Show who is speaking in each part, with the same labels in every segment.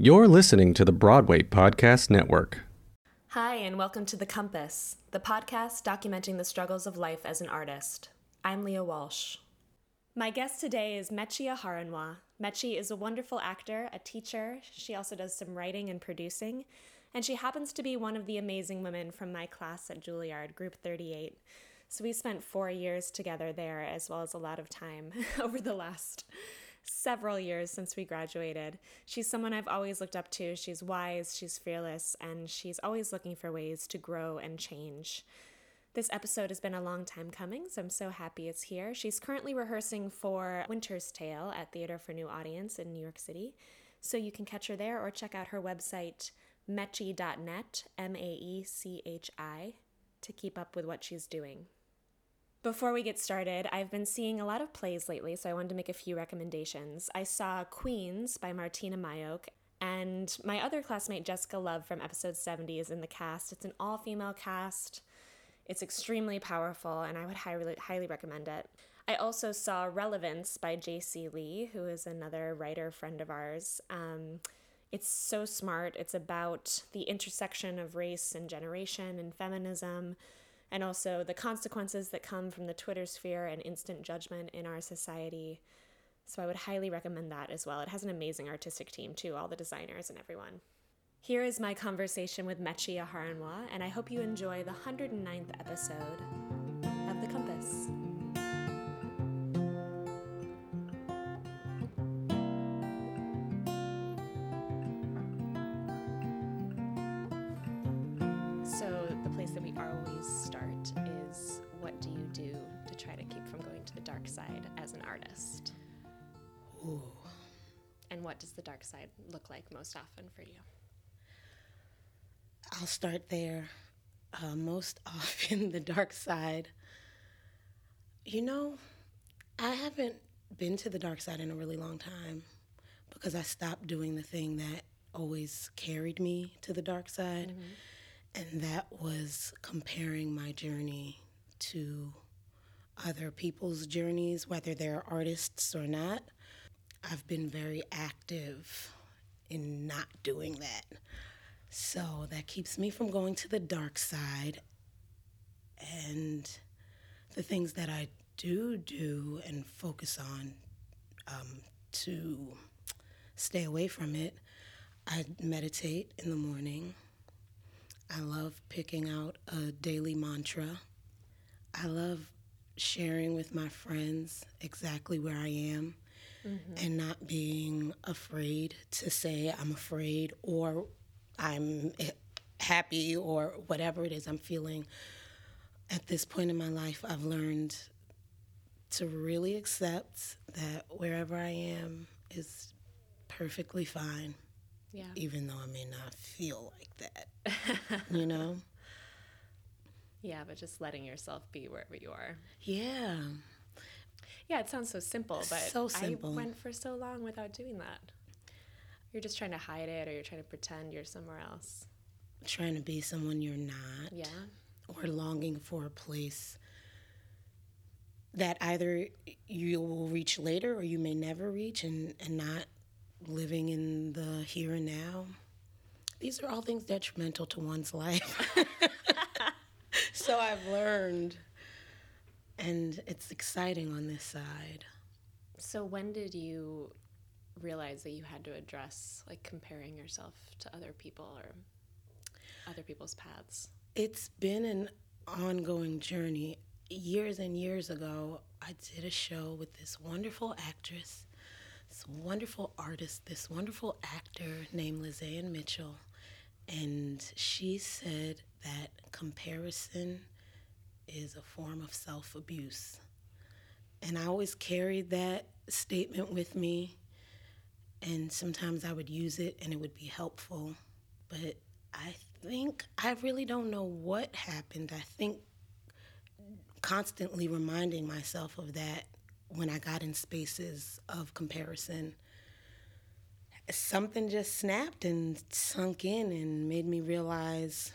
Speaker 1: You're listening to the Broadway Podcast Network.
Speaker 2: Hi, and welcome to The Compass, the podcast documenting the struggles of life as an artist. I'm Leah Walsh. My guest today is Maechi Aharanwa. Maechi is a wonderful actor, a teacher. She also does some writing and producing, and she happens to be one of the amazing women from my class at Juilliard, Group 38. So we spent four years together there, as well as a lot of time over the last several years since we graduated. She's someone I've always looked up to. She's wise, she's fearless, and she's always looking for ways to grow and change. This episode has been a long time coming, so I'm so happy it's here. She's currently rehearsing for Winter's Tale at Theater for New Audience in New York City. So you can catch her there or check out her website, maechi.net, M A E C H I, to keep up with what she's doing. Before we get started, I've been seeing a lot of plays lately, so I wanted to make a few recommendations. I saw Queens by Martyna Majok, and my other classmate, Jessica Love from episode 70, is in the cast. It's an all female cast. It's extremely powerful, and I would highly, highly recommend it. I also saw Relevance by J.C. Lee, who is another writer friend of ours. Um, it's so smart. It's about the intersection of race and generation and feminism and also the consequences that come from the Twitter sphere and instant judgment in our society. So I would highly recommend that as well. It has an amazing artistic team too, all the designers and everyone. Here is my conversation with Maechi Aharanwa, and I hope you enjoy the 109th episode of The Compass. Side look like most often for you?
Speaker 3: I'll start there. Uh, most often, the dark side. You know, I haven't been to the dark side in a really long time because I stopped doing the thing that always carried me to the dark side, and that was comparing my journey to other people's journeys, whether they're artists or not. I've been very active in not doing that. So that keeps me from going to the dark side. And the things that I do do and focus on um, to stay away from it, I meditate in the morning. I love picking out a daily mantra. I love sharing with my friends exactly where I am Mm-hmm. and not being afraid to say I'm afraid or I'm happy or whatever it is I'm feeling. At this point in my life, I've learned to really accept that wherever I am is perfectly fine,
Speaker 2: Yeah.
Speaker 3: even though I may not feel like that. you know?
Speaker 2: Yeah, but just letting yourself be wherever you are.
Speaker 3: Yeah.
Speaker 2: Yeah, it sounds so simple, but
Speaker 3: So simple.
Speaker 2: I went for so long without doing that. You're just trying to hide it or you're trying to pretend you're somewhere else.
Speaker 3: Trying to be someone you're not.
Speaker 2: Yeah.
Speaker 3: or longing for a place that either you will reach later or you may never reach and, and not living in the here and now. These are all things detrimental to one's life. so I've learned, and it's exciting on this side.
Speaker 2: So when did you realize that you had to address like comparing yourself to other people or other people's paths?
Speaker 3: It's been an ongoing journey. Years and years ago, I did a show with this wonderful actress, this wonderful artist, this wonderful actor named Lizan Mitchell. And she said that comparison is a form of self abuse. And I always carried that statement with me. And sometimes I would use it and it would be helpful. But I think, I really don't know what happened. I think constantly reminding myself of that when I got in spaces of comparison, something just snapped and sunk in and made me realize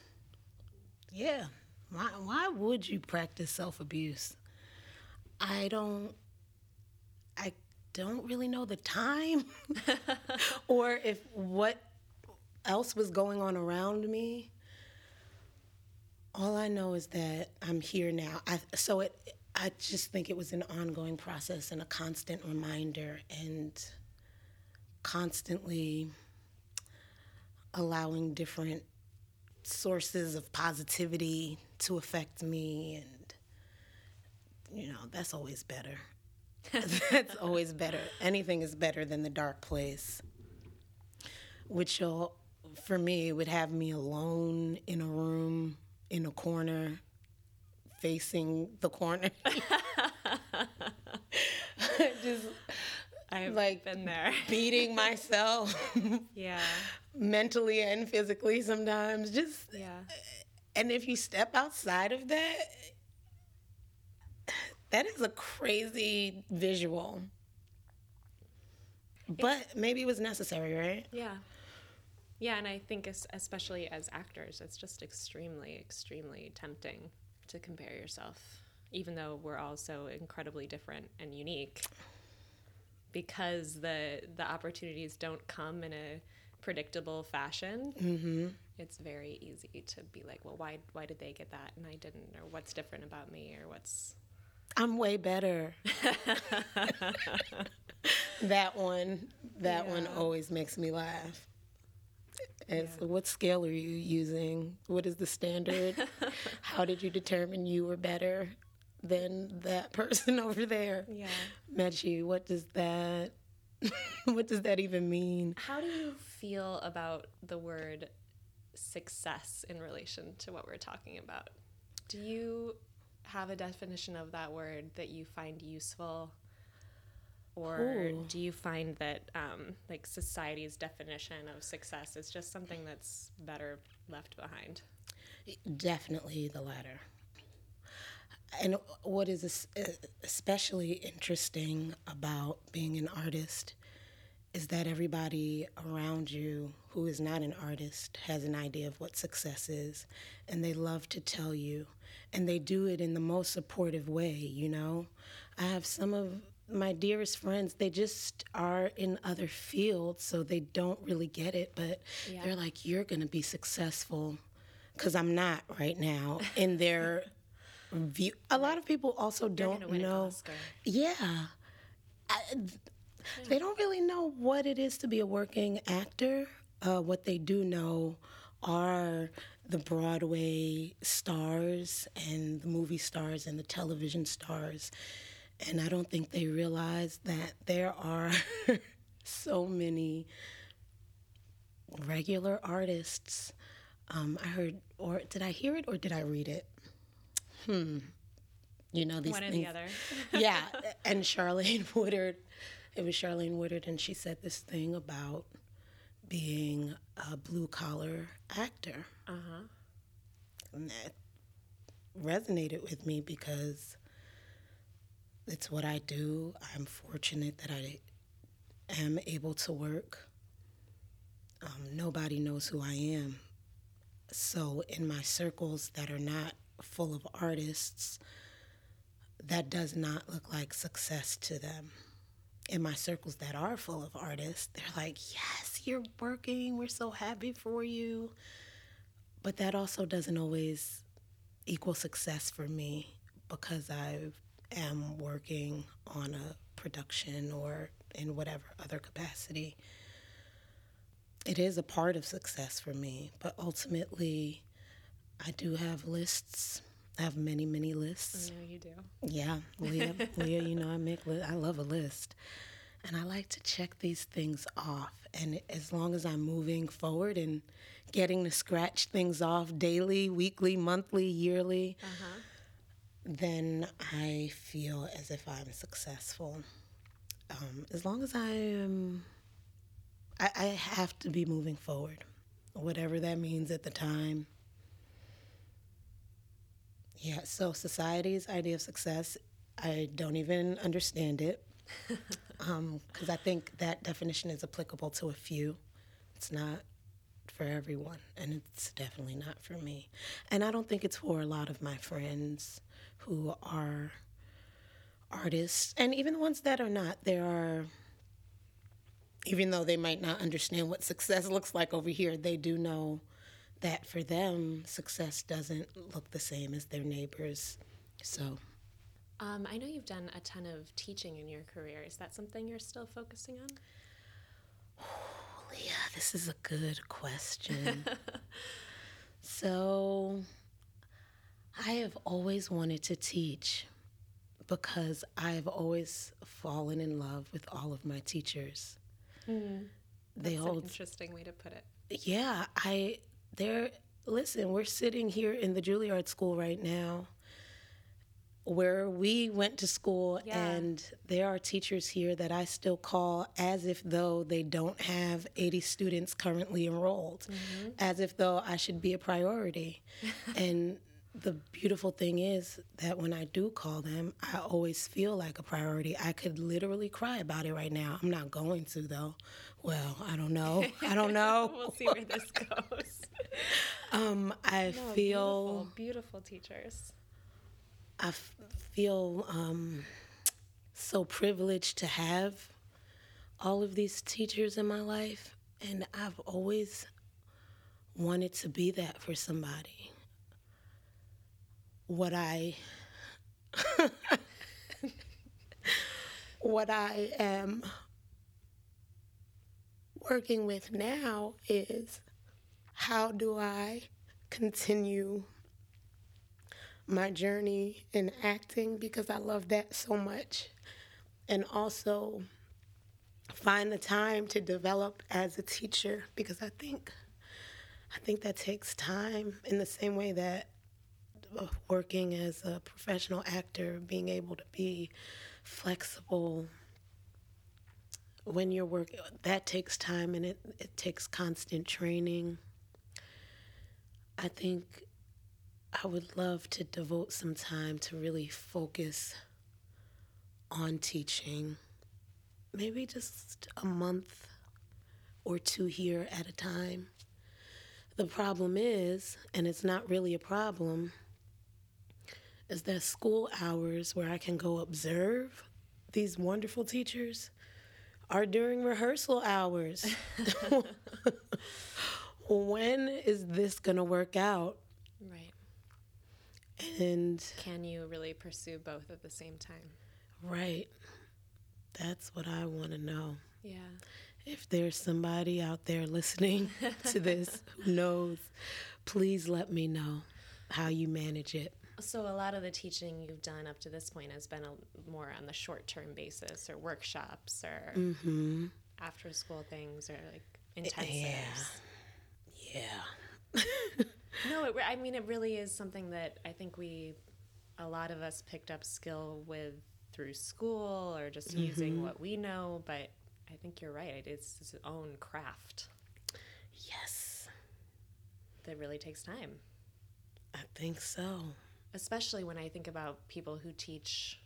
Speaker 3: yeah, why, why would you practice self abuse? I don't, I don't really know the time or if what else was going on around me, all I know is that I'm here now. I, so it, I just think it was an ongoing process and a constant reminder and constantly allowing different sources of positivity to affect me and you know that's always better that's always better anything is better than the dark place which will for me would have me alone in a room in a corner facing the corner just
Speaker 2: I've
Speaker 3: like
Speaker 2: been there.
Speaker 3: beating myself
Speaker 2: yeah.
Speaker 3: mentally and physically sometimes just
Speaker 2: Yeah.
Speaker 3: And if you step outside of that that is a crazy visual but maybe it was necessary right
Speaker 2: Yeah. Yeah, and I think especially as actors, it's just extremely, extremely tempting to compare yourself, even though we're all so incredibly different and unique. Because the the opportunities don't come in a predictable fashion,
Speaker 3: mm-hmm.
Speaker 2: It's very easy to be like, well, why why did they get that? And I didn't, or what's different about me, or what's
Speaker 3: i'm way better. That one that one always makes me laugh. And so what scale are you using? What is the standard? How did you determine you were better than that person over there?
Speaker 2: Yeah.
Speaker 3: Maechi, what does that what does that even mean?
Speaker 2: How do you feel about the word success in relation to what we're talking about? Do you have a definition of that word that you find useful? Or
Speaker 3: Ooh.
Speaker 2: do you find that um, like society's definition of success is just something that's better left behind?
Speaker 3: Definitely the latter. And what is especially interesting about being an artist is that everybody around you who is not an artist has an idea of what success is, and they love to tell you, and they do it in the most supportive way, you know? I have some of my dearest friends, they just are in other fields, so they don't really get it, but
Speaker 2: Yeah.
Speaker 3: they're like, you're gonna be successful. Because I'm not right now in their view. A lot of people also don't know. Yeah. I, they don't really know what it is to be a working actor. Uh, what they do know are the Broadway stars and the movie stars and the television stars. And I don't think they realize that there are so many regular artists. Um, I heard, or did I hear it or did I read it? Hmm. You know, these
Speaker 2: One or
Speaker 3: things
Speaker 2: the other.
Speaker 3: yeah, and Charlayne Woodard, it was Charlayne Woodard, and she said this thing about being a blue collar actor.
Speaker 2: Uh huh.
Speaker 3: And that resonated with me because it's what I do. I'm fortunate that I am able to work. Um, nobody knows who I am. So, in my circles that are not full of artists, that does not look like success to them. In my circles that are full of artists, they're like, yes, you're working. We're so happy for you. But that also doesn't always equal success for me because I am working on a production or in whatever other capacity. It is a part of success for me, but ultimately, I do have lists. I have many, many lists.
Speaker 2: I know you do.
Speaker 3: Yeah, Leah, Leah, you know I make li- I love a list, and I like to check these things off. And as long as I'm moving forward and getting to scratch things off daily, weekly, monthly, yearly,
Speaker 2: Uh huh.
Speaker 3: then I feel as if I'm successful. Um, as long as I am, I, I have to be moving forward, whatever that means at the time. Yeah, so society's idea of success, I don't even understand it um, because I think that definition is applicable to a few. It's not for everyone, and it's definitely not for me. And I don't think it's for a lot of my friends who are artists, and even the ones that are not. There are even though they might not understand what success looks like over here, they do know that for them, success doesn't look the same as their neighbors. So,
Speaker 2: Um, I know you've done a ton of teaching in your career. Is that something you're still focusing on?
Speaker 3: yeah, this is a good question. so, I have always wanted to teach because I've always fallen in love with all of my teachers. They
Speaker 2: That's an interesting way to put it.
Speaker 3: yeah, I there listen, we're sitting here in the Juilliard school right now where we went to school
Speaker 2: Yeah.
Speaker 3: and there are teachers here that I still call as if though they don't have 80 students currently enrolled, mm-hmm. as if though I should be a priority. and the beautiful thing is that when I do call them, I always feel like a priority. I could literally cry about it right now. I'm not going to though. Well, I don't know. I don't know.
Speaker 2: we'll see where this goes.
Speaker 3: Um, I
Speaker 2: No,
Speaker 3: feel
Speaker 2: beautiful, beautiful teachers.
Speaker 3: I f- feel um, so privileged to have all of these teachers in my life, and I've always wanted to be that for somebody. What I what I am working with now is how do I continue my journey in acting because I love that so much. And also find the time to develop as a teacher because I think I think that takes time in the same way that working as a professional actor, being able to be flexible when you're working, that takes time and it, it takes constant training. I think I would love to devote some time to really focus on teaching. Maybe just a month or two here at a time. The problem is, and it's not really a problem, is that school hours where I can go observe these wonderful teachers are during rehearsal hours. when is this going to work out?
Speaker 2: Right.
Speaker 3: And
Speaker 2: Can you really pursue both at the same time?
Speaker 3: right, that's what I want to know.
Speaker 2: Yeah.
Speaker 3: If there's somebody out there listening to this who knows, please let me know how you manage it.
Speaker 2: So a lot of the teaching you've done up to this point has been a, more on the short-term basis, or workshops, or
Speaker 3: Mm-hmm.
Speaker 2: after-school things, or like intensives.
Speaker 3: Yeah.
Speaker 2: No, it, I mean it really is something that I think we, a lot of us picked up skill with through school or just using what we know. But I think you're right; it is its own craft
Speaker 3: Yes,
Speaker 2: that really takes time.
Speaker 3: I think so.
Speaker 2: Especially when I think about people who teach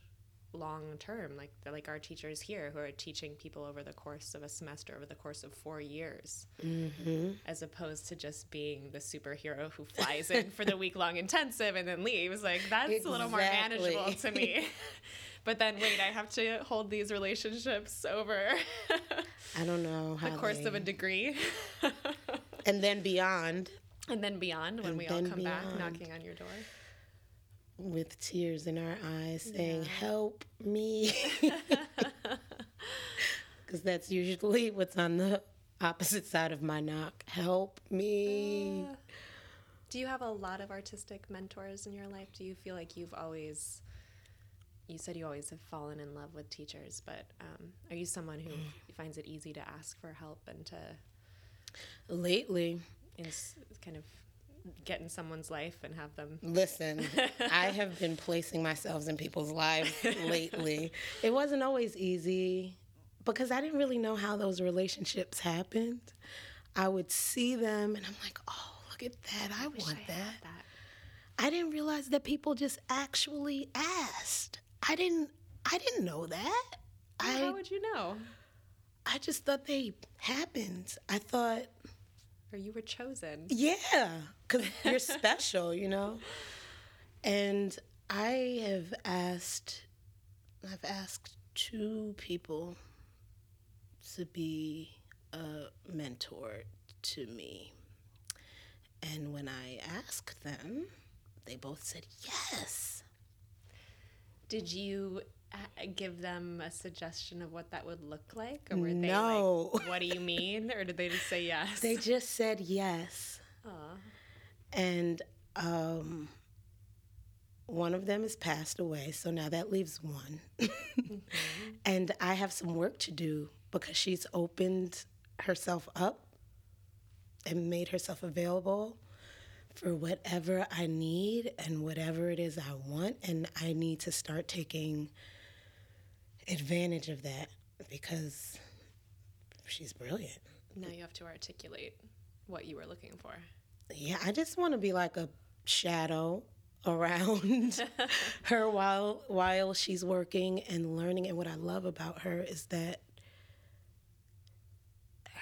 Speaker 2: long term, like like our teachers here who are teaching people over the course of a semester, over the course of four years,
Speaker 3: Mm-hmm.
Speaker 2: as opposed to just being the superhero who flies in for the week long intensive and then leaves. Like that's a little more manageable to me. but then wait, I have to hold these relationships over
Speaker 3: I don't know how
Speaker 2: the course of a degree.
Speaker 3: and then beyond
Speaker 2: and then beyond when
Speaker 3: And
Speaker 2: we all come back knocking on your door.
Speaker 3: With tears in our eyes saying, Help me. Because that's usually what's on the opposite side of my knock. Help me.
Speaker 2: Do you have a lot of artistic mentors in your life? Do you feel like you've always, you said you always have fallen in love with teachers, but um, are you someone who finds it easy to ask for help and to
Speaker 3: Lately,
Speaker 2: ins- kind of get in someone's life and have them?
Speaker 3: listen, I have been placing myself in people's lives lately. It wasn't always easy because I didn't really know how those relationships happened. I would see them and I'm like, oh, look at that. I
Speaker 2: Wish
Speaker 3: want
Speaker 2: I
Speaker 3: that.
Speaker 2: that.
Speaker 3: I didn't realize that people just actually asked. I didn't I didn't know that.
Speaker 2: How
Speaker 3: I
Speaker 2: would you know?
Speaker 3: I just thought they happened. I thought,
Speaker 2: Or you were chosen?
Speaker 3: yeah, cuz you're special, you know. And I have asked I've asked two people to be a mentor to me? And when I asked them, they both said yes.
Speaker 2: Did you give them a suggestion of what that would look like? Or were
Speaker 3: No.
Speaker 2: they like, what do you mean? Or did they just say yes?
Speaker 3: They just said yes. And um, one of them has passed away, so now that leaves one. And I have some work to do because she's opened herself up and made herself available for whatever I need and whatever it is I want. And I need to start taking advantage of that because she's brilliant.
Speaker 2: now you have to articulate what you were looking for.
Speaker 3: Yeah, I just want to be like a shadow around her while while she's working and learning and what I love about her is that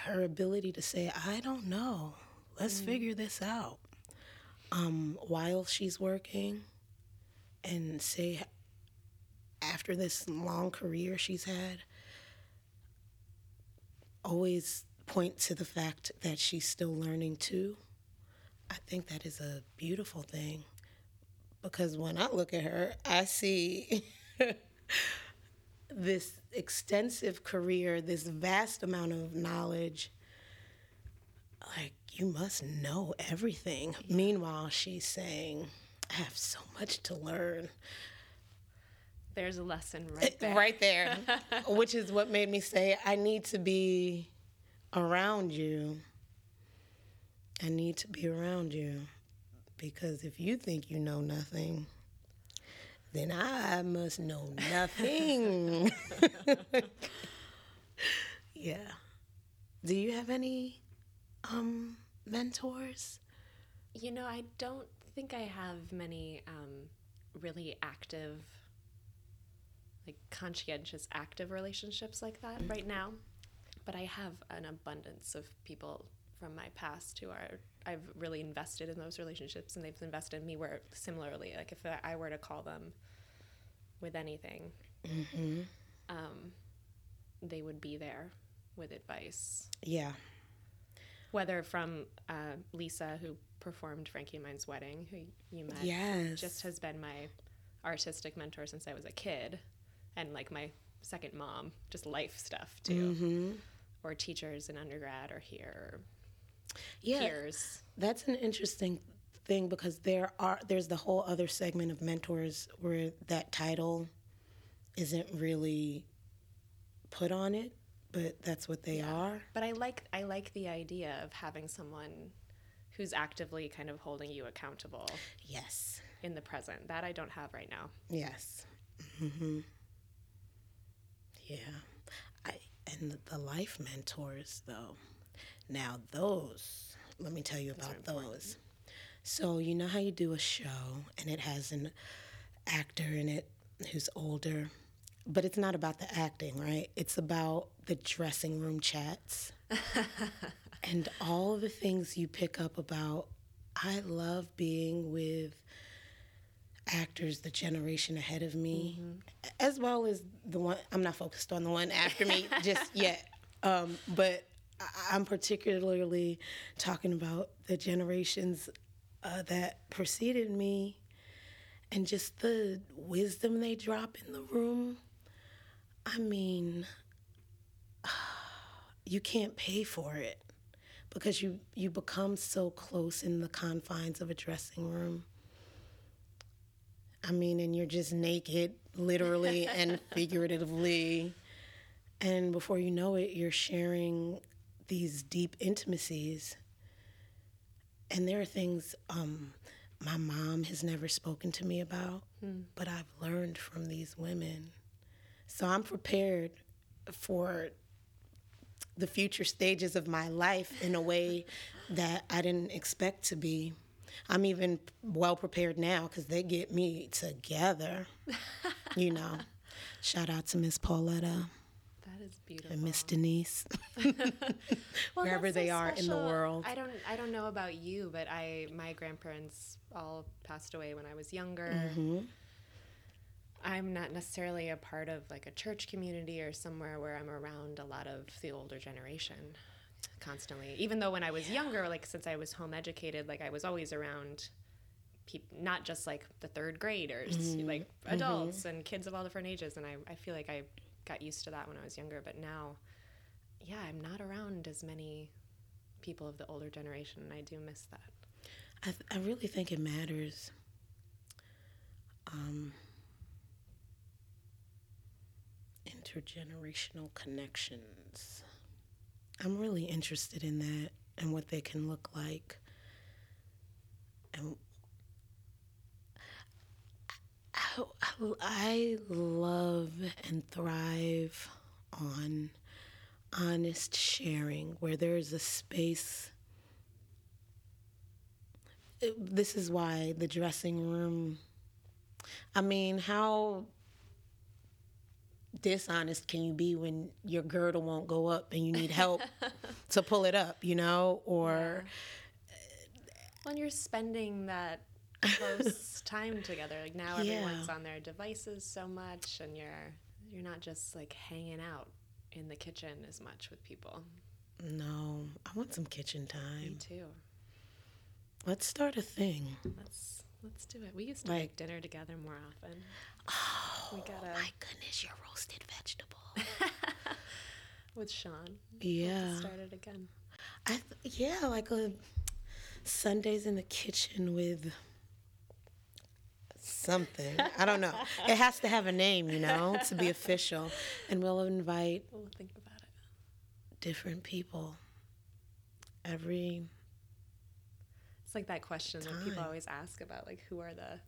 Speaker 3: her ability to say I don't know. Let's figure this out. Um while she's working and say after this long career she's had always point to the fact that she's still learning too. I think that is a beautiful thing because when I look at her, I see this extensive career, this vast amount of knowledge. Like, you must know everything. Meanwhile, she's saying, I have so much to learn.
Speaker 2: There's a lesson right there.
Speaker 3: Right there. Which is what made me say, I need to be around you. I need to be around you. Because if you think you know nothing, then I must know nothing. yeah. Do you have any um, mentors?
Speaker 2: You know, I don't think I have many um, really active, like conscientious, active relationships like that right now. But I have an abundance of people from my past who are, I've really invested in those relationships and they've invested in me where similarly, like if I were to call them with anything, um, they would be there with advice
Speaker 3: Yeah.
Speaker 2: whether from uh, Lisa, who performed Frankie and Mine's wedding, who you met,
Speaker 3: Yes.
Speaker 2: just has been my artistic mentor since I was a kid, and like my second mom, just life stuff too, or teachers in undergrad or here,
Speaker 3: Yeah.
Speaker 2: peers.
Speaker 3: That's an interesting thing because there are there's the whole other segment of mentors where that title isn't really put on it, but that's what they are.
Speaker 2: But I like I like the idea of having someone who's actively kind of holding you accountable
Speaker 3: Yes.
Speaker 2: in the present. That I don't have right now.
Speaker 3: Yes. hmm Yeah. I and the, the life mentors though. Now those, let me tell you about those. So you know how you do a show and it has an actor in it who's older, but it's not about the acting, right? It's about the dressing room chats and all the things you pick up about. I love being with actors the generation ahead of me, as well as the one. I'm not focused on the one after me just yet, um, but I'm particularly talking about the generations uh, that preceded me, and just the wisdom they drop in the room. I mean, you can't pay for it because you you become so close in the confines of a dressing room. I mean, and you're just naked, literally and figuratively. And before you know it, you're sharing these deep intimacies. And there are things um, my mom has never spoken to me about, but I've learned from these women. So I'm prepared for the future stages of my life in a way that I didn't expect to be. I'm even well prepared now because they get me together. you know, shout out to Miss Pauletta
Speaker 2: That is beautiful.
Speaker 3: and Miss Denise,
Speaker 2: Well,
Speaker 3: wherever
Speaker 2: that's so
Speaker 3: they are in the world.
Speaker 2: I don't I don't know about you, but I my grandparents all passed away when I was younger.
Speaker 3: Mm-hmm.
Speaker 2: I'm not necessarily a part of like a church community or somewhere where I'm around a lot of the older generation constantly. Even though when I was yeah. younger, like since I was home educated, like I was always around people, not just like the third graders, mm-hmm. like adults mm-hmm. and kids of all different ages. And I, I feel like I got used to that when I was younger. But now, yeah, I'm not around as many people of the older generation, and I do miss that.
Speaker 3: I, th- I really think it matters. Um, intergenerational connections. I'm really interested in that and what they can look like. And I, I love and thrive on honest sharing where there's a space. This is why the dressing room. I mean, how dishonest can you be when your girdle won't go up and you need help to pull it up, you know? Or
Speaker 2: yeah. when you're spending that close time together, like now yeah. everyone's on their devices so much and you're you're not just like hanging out in the kitchen as much with people.
Speaker 3: No, I want some kitchen time.
Speaker 2: Me too.
Speaker 3: Let's start a thing.
Speaker 2: Let's let's do it. We used to like, make dinner together more often.
Speaker 3: Oh we gotta... my goodness, your roasted vegetable.
Speaker 2: With Sean.
Speaker 3: Yeah.
Speaker 2: start it again.
Speaker 3: I th- yeah, like a Sundays in the kitchen with something. I don't know. It has to have a name, you know, to be official. And we'll invite
Speaker 2: we'll think about it.
Speaker 3: Different people. Every
Speaker 2: It's like that question time. that people always ask about like who are the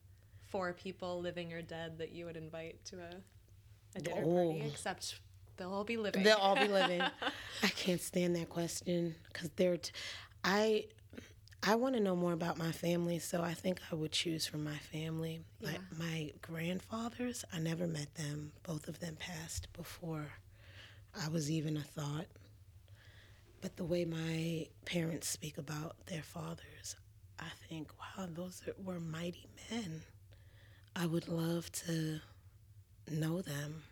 Speaker 2: four people living or dead that you would invite to a, a dinner oh. party except they'll all be living.
Speaker 3: They'll all be living. I can't stand that question cuz they're t- I I want to know more about my family, so I think I would choose from my family. Yeah. My, my grandfathers, I never met them. Both of them passed before I was even a thought. But the way my parents speak about their fathers, I think, wow, those are, were mighty men. I would love to know them.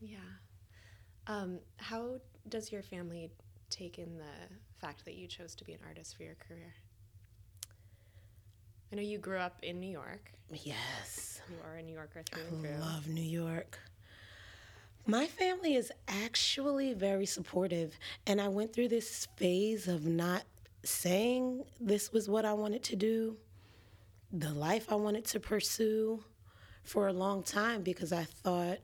Speaker 2: Yeah. Um, how does your family take in the fact that you chose to be an artist for your career? I know you grew up in New York.
Speaker 3: Yes.
Speaker 2: You are a New Yorker through
Speaker 3: I
Speaker 2: and through.
Speaker 3: love New York. My family is actually very supportive, and I went through this phase of not saying this was what I wanted to do, the life I wanted to pursue for a long time because I thought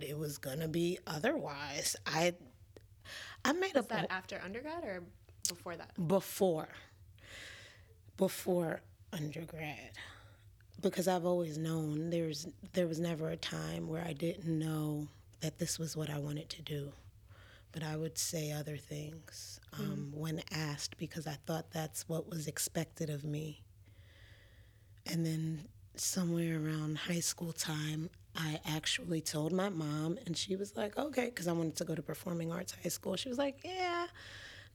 Speaker 3: it was gonna be otherwise. I I made
Speaker 2: Was that after undergrad or before that?
Speaker 3: Before. Before undergrad. Because I've always known there's there was never a time where I didn't know that this was what I wanted to do. But I would say other things um, mm. when asked because I thought that's what was expected of me. And then somewhere around high school time, I actually told my mom, and she was like, okay, because I wanted to go to performing arts high school. She was like, yeah,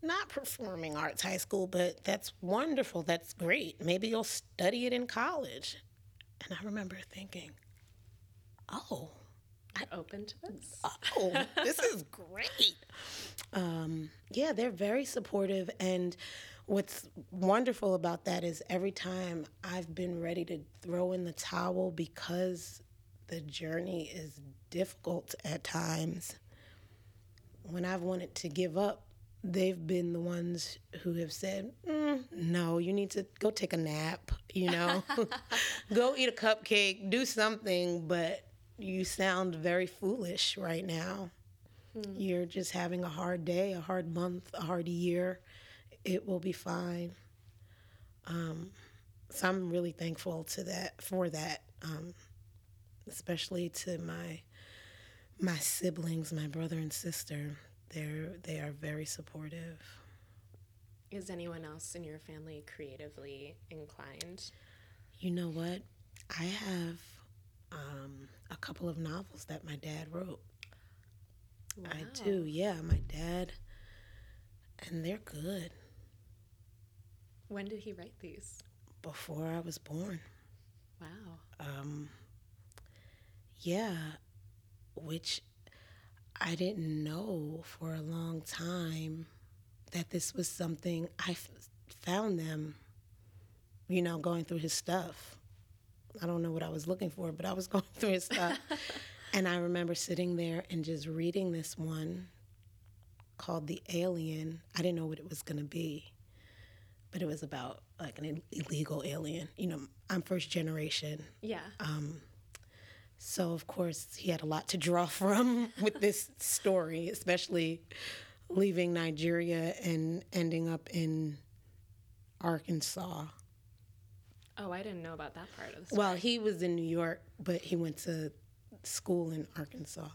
Speaker 3: not performing arts high school, but that's wonderful. That's great. Maybe you'll study it in college. And I remember thinking, oh,
Speaker 2: I'm open to this.
Speaker 3: Oh, this is great. Um, yeah, they're very supportive. And what's wonderful about that is every time I've been ready to throw in the towel because the journey is difficult at times. When I've wanted to give up, they've been the ones who have said, mm, "No, you need to go take a nap. You know, go eat a cupcake, do something." But you sound very foolish right now. Hmm. You're just having a hard day, a hard month, a hard year. It will be fine. Um, so I'm really thankful to that for that. Um, especially to my my siblings, my brother and sister. They're they are very supportive.
Speaker 2: Is anyone else in your family creatively inclined?
Speaker 3: You know what? I have um, a couple of novels that my dad wrote. Wow. I do, yeah. My dad, and they're good.
Speaker 2: When did he write these?
Speaker 3: Before I was born.
Speaker 2: Wow.
Speaker 3: Um, yeah, which I didn't know for a long time that this was something I f- found them, you know, going through his stuff. I don't know what I was looking for, but I was going through his stuff. and I remember sitting there and just reading this one called The Alien. I didn't know what it was going to be, but it was about like an illegal alien. You know, I'm first generation.
Speaker 2: Yeah.
Speaker 3: Um, so, of course, he had a lot to draw from with this story, especially leaving Nigeria and ending up in Arkansas.
Speaker 2: Oh, I didn't know about that part of the story.
Speaker 3: Well, he was in New York, but he went to school in Arkansas.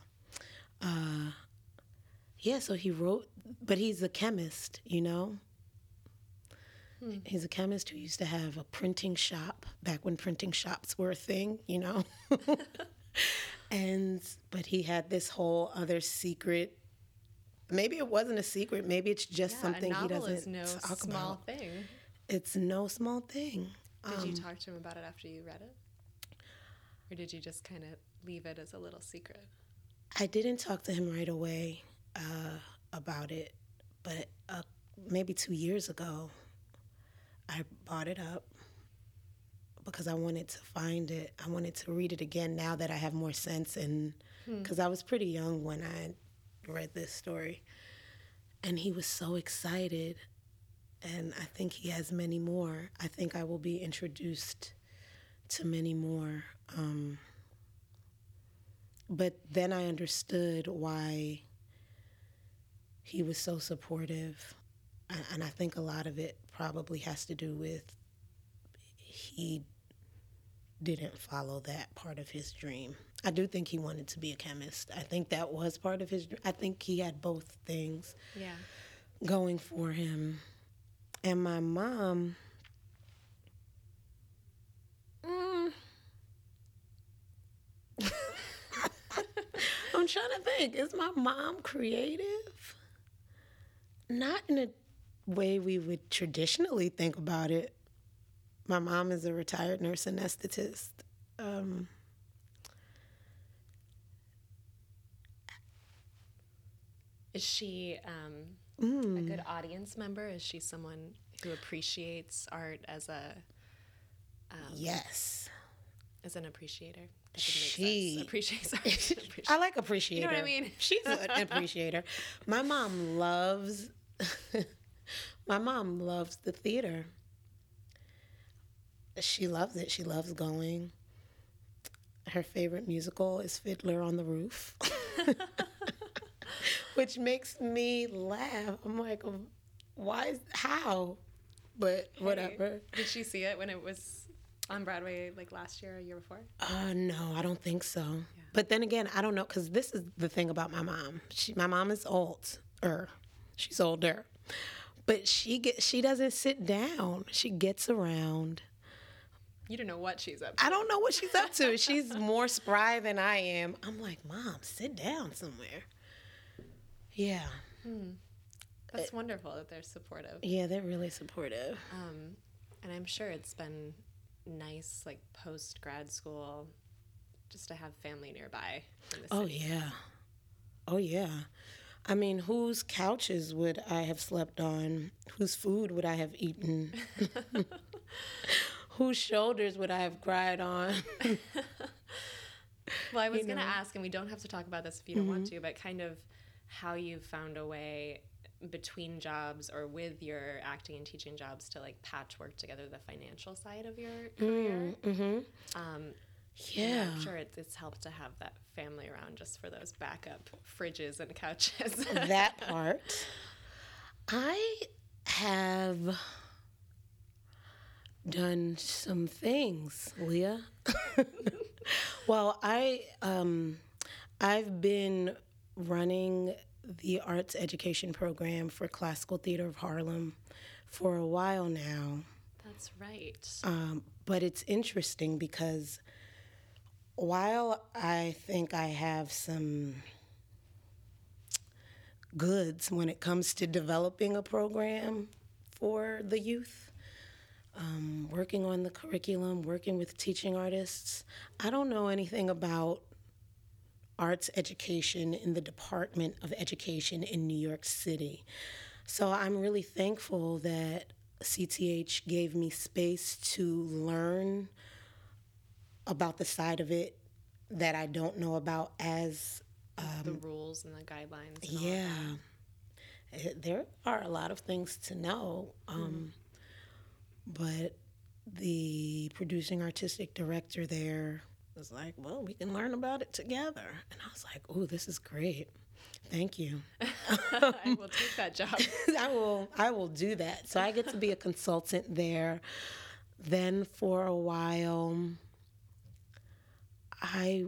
Speaker 3: Uh, yeah, so he wrote, but he's a chemist, you know?
Speaker 2: Hmm.
Speaker 3: He's a chemist who used to have a printing shop back when printing shops were a thing, you know? and, but he had this whole other secret. Maybe it wasn't a secret. Maybe it's just
Speaker 2: yeah,
Speaker 3: something he doesn't
Speaker 2: is no
Speaker 3: talk
Speaker 2: small
Speaker 3: about.
Speaker 2: thing.
Speaker 3: It's no small thing.
Speaker 2: Did you
Speaker 3: Um,
Speaker 2: talk to him about it after you read it? Or did you just kind of leave it as a little secret?
Speaker 3: I didn't talk to him right away uh, about it, but uh, maybe two years ago, I bought it up because I wanted to find it. I wanted to read it again now that I have more sense, and because I was pretty young when I read this story, and he was so excited, and I think he has many more. I think I will be introduced to many more. Um, but then I understood why he was so supportive. And- I think a lot of it probably has to do with he didn't follow that part of his dream. I do think he wanted to be a chemist. I think that was part of his dream. I think he had both things
Speaker 2: Yeah.
Speaker 3: going for him. And my mom. Mm. I'm trying to think. Is my mom creative? Not in a way we would traditionally think about it. My mom is a retired nurse anesthetist. Um,
Speaker 2: Is she um,
Speaker 3: mm.
Speaker 2: a good audience member? Is she someone who appreciates art as a um,
Speaker 3: yes.
Speaker 2: as an appreciator? That would make
Speaker 3: She-
Speaker 2: appreciates art.
Speaker 3: I like appreciator.
Speaker 2: I mean?
Speaker 3: She's an appreciator. My mom loves my mom loves the theater. She loves it. She loves going. Her favorite musical is Fiddler on the Roof. Which makes me laugh. I'm like, why is how? But whatever.
Speaker 2: Did she see it when it was on Broadway like last year or year before?
Speaker 3: Uh, no, I don't think so. But then again, I don't know because this is the thing about my mom. She, my mom is old, or she's older, but she get she doesn't sit down. She gets around.
Speaker 2: You don't know what she's up to.
Speaker 3: I don't know what she's up to. She's more spry than I am. I'm like, mom, sit down somewhere. Yeah,
Speaker 2: That's wonderful that they're supportive.
Speaker 3: yeah, they're really supportive.
Speaker 2: Um, and I'm sure it's been nice, like post grad school, just to have family nearby. In the
Speaker 3: Oh
Speaker 2: city.
Speaker 3: yeah. Oh yeah. I mean, whose couches would I have slept on? Whose food would I have eaten? whose shoulders would I have cried on?
Speaker 2: Well, I was
Speaker 3: you
Speaker 2: going to ask, and we don't have to talk about this if you don't want to, but kind of how you found a way between jobs or with your acting and teaching jobs to like patchwork together the financial side of your career.
Speaker 3: mm-hmm.
Speaker 2: Um,
Speaker 3: Yeah.
Speaker 2: I'm sure it's, it's helped to have that family around just for those backup fridges and couches.
Speaker 3: that part. I have done some things, Leah. well, I um, I've been running the arts education program for Classical Theater of Harlem for a while now.
Speaker 2: That's right.
Speaker 3: Um, but it's interesting because while I think I have some goods when it comes to developing a program for the youth, um, working on the curriculum, working with teaching artists. I don't know anything about arts education in the Department of Education in New York City. So I'm really thankful that CTH gave me space to learn about the side of it that I don't know about as
Speaker 2: the rules and the guidelines. And
Speaker 3: yeah. Eh, There are a lot of things to know. Um, But the producing artistic director there was like, well, we can learn about it together. And I was like, oh, this is great. Thank you.
Speaker 2: I will take that job.
Speaker 3: I will I will do that. So I get to be a consultant there. Then for a while I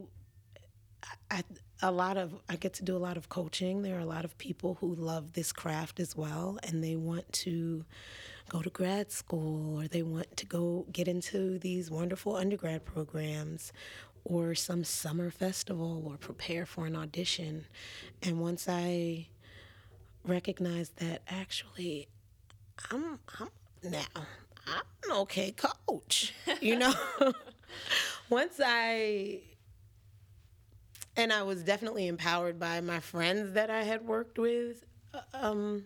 Speaker 3: I a lot of I get to do a lot of coaching. There are a lot of people who love this craft as well and they want to go to grad school or they want to go get into these wonderful undergrad programs or some summer festival or prepare for an audition. And once I recognized that actually I'm I'm now I'm an okay coach. You know? Once I and I was definitely empowered by my friends that I had worked with uh, um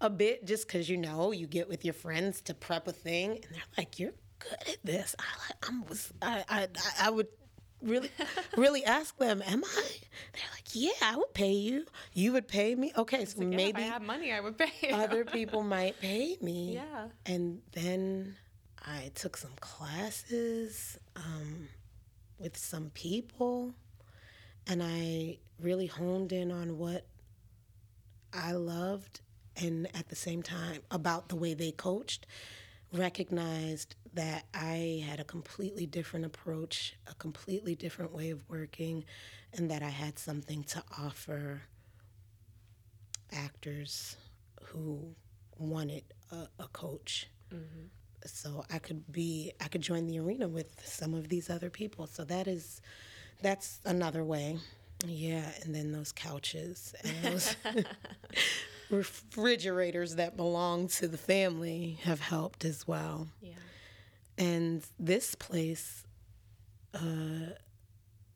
Speaker 3: a bit just cuz you know, you get with your friends to prep a thing and they're like you're good at this. I like I'm was I I I would really really ask them, "Am I?" They're like, "Yeah, I would pay you. You would pay me." Okay, so
Speaker 2: Yeah,
Speaker 3: maybe
Speaker 2: if I had money, I would pay. you.
Speaker 3: other people might pay me.
Speaker 2: Yeah.
Speaker 3: And then I took some classes um, with some people, and I really honed in on what I loved, and at the same time, about the way they coached, recognized that I had a completely different approach, a completely different way of working, and that I had something to offer actors who wanted a, a coach. Mm-hmm. So I could be, I could join the arena with some of these other people. So that is, that's another way. Yeah, and then those couches and those refrigerators that belong to the family have helped as well.
Speaker 2: yeah.
Speaker 3: And this place, uh,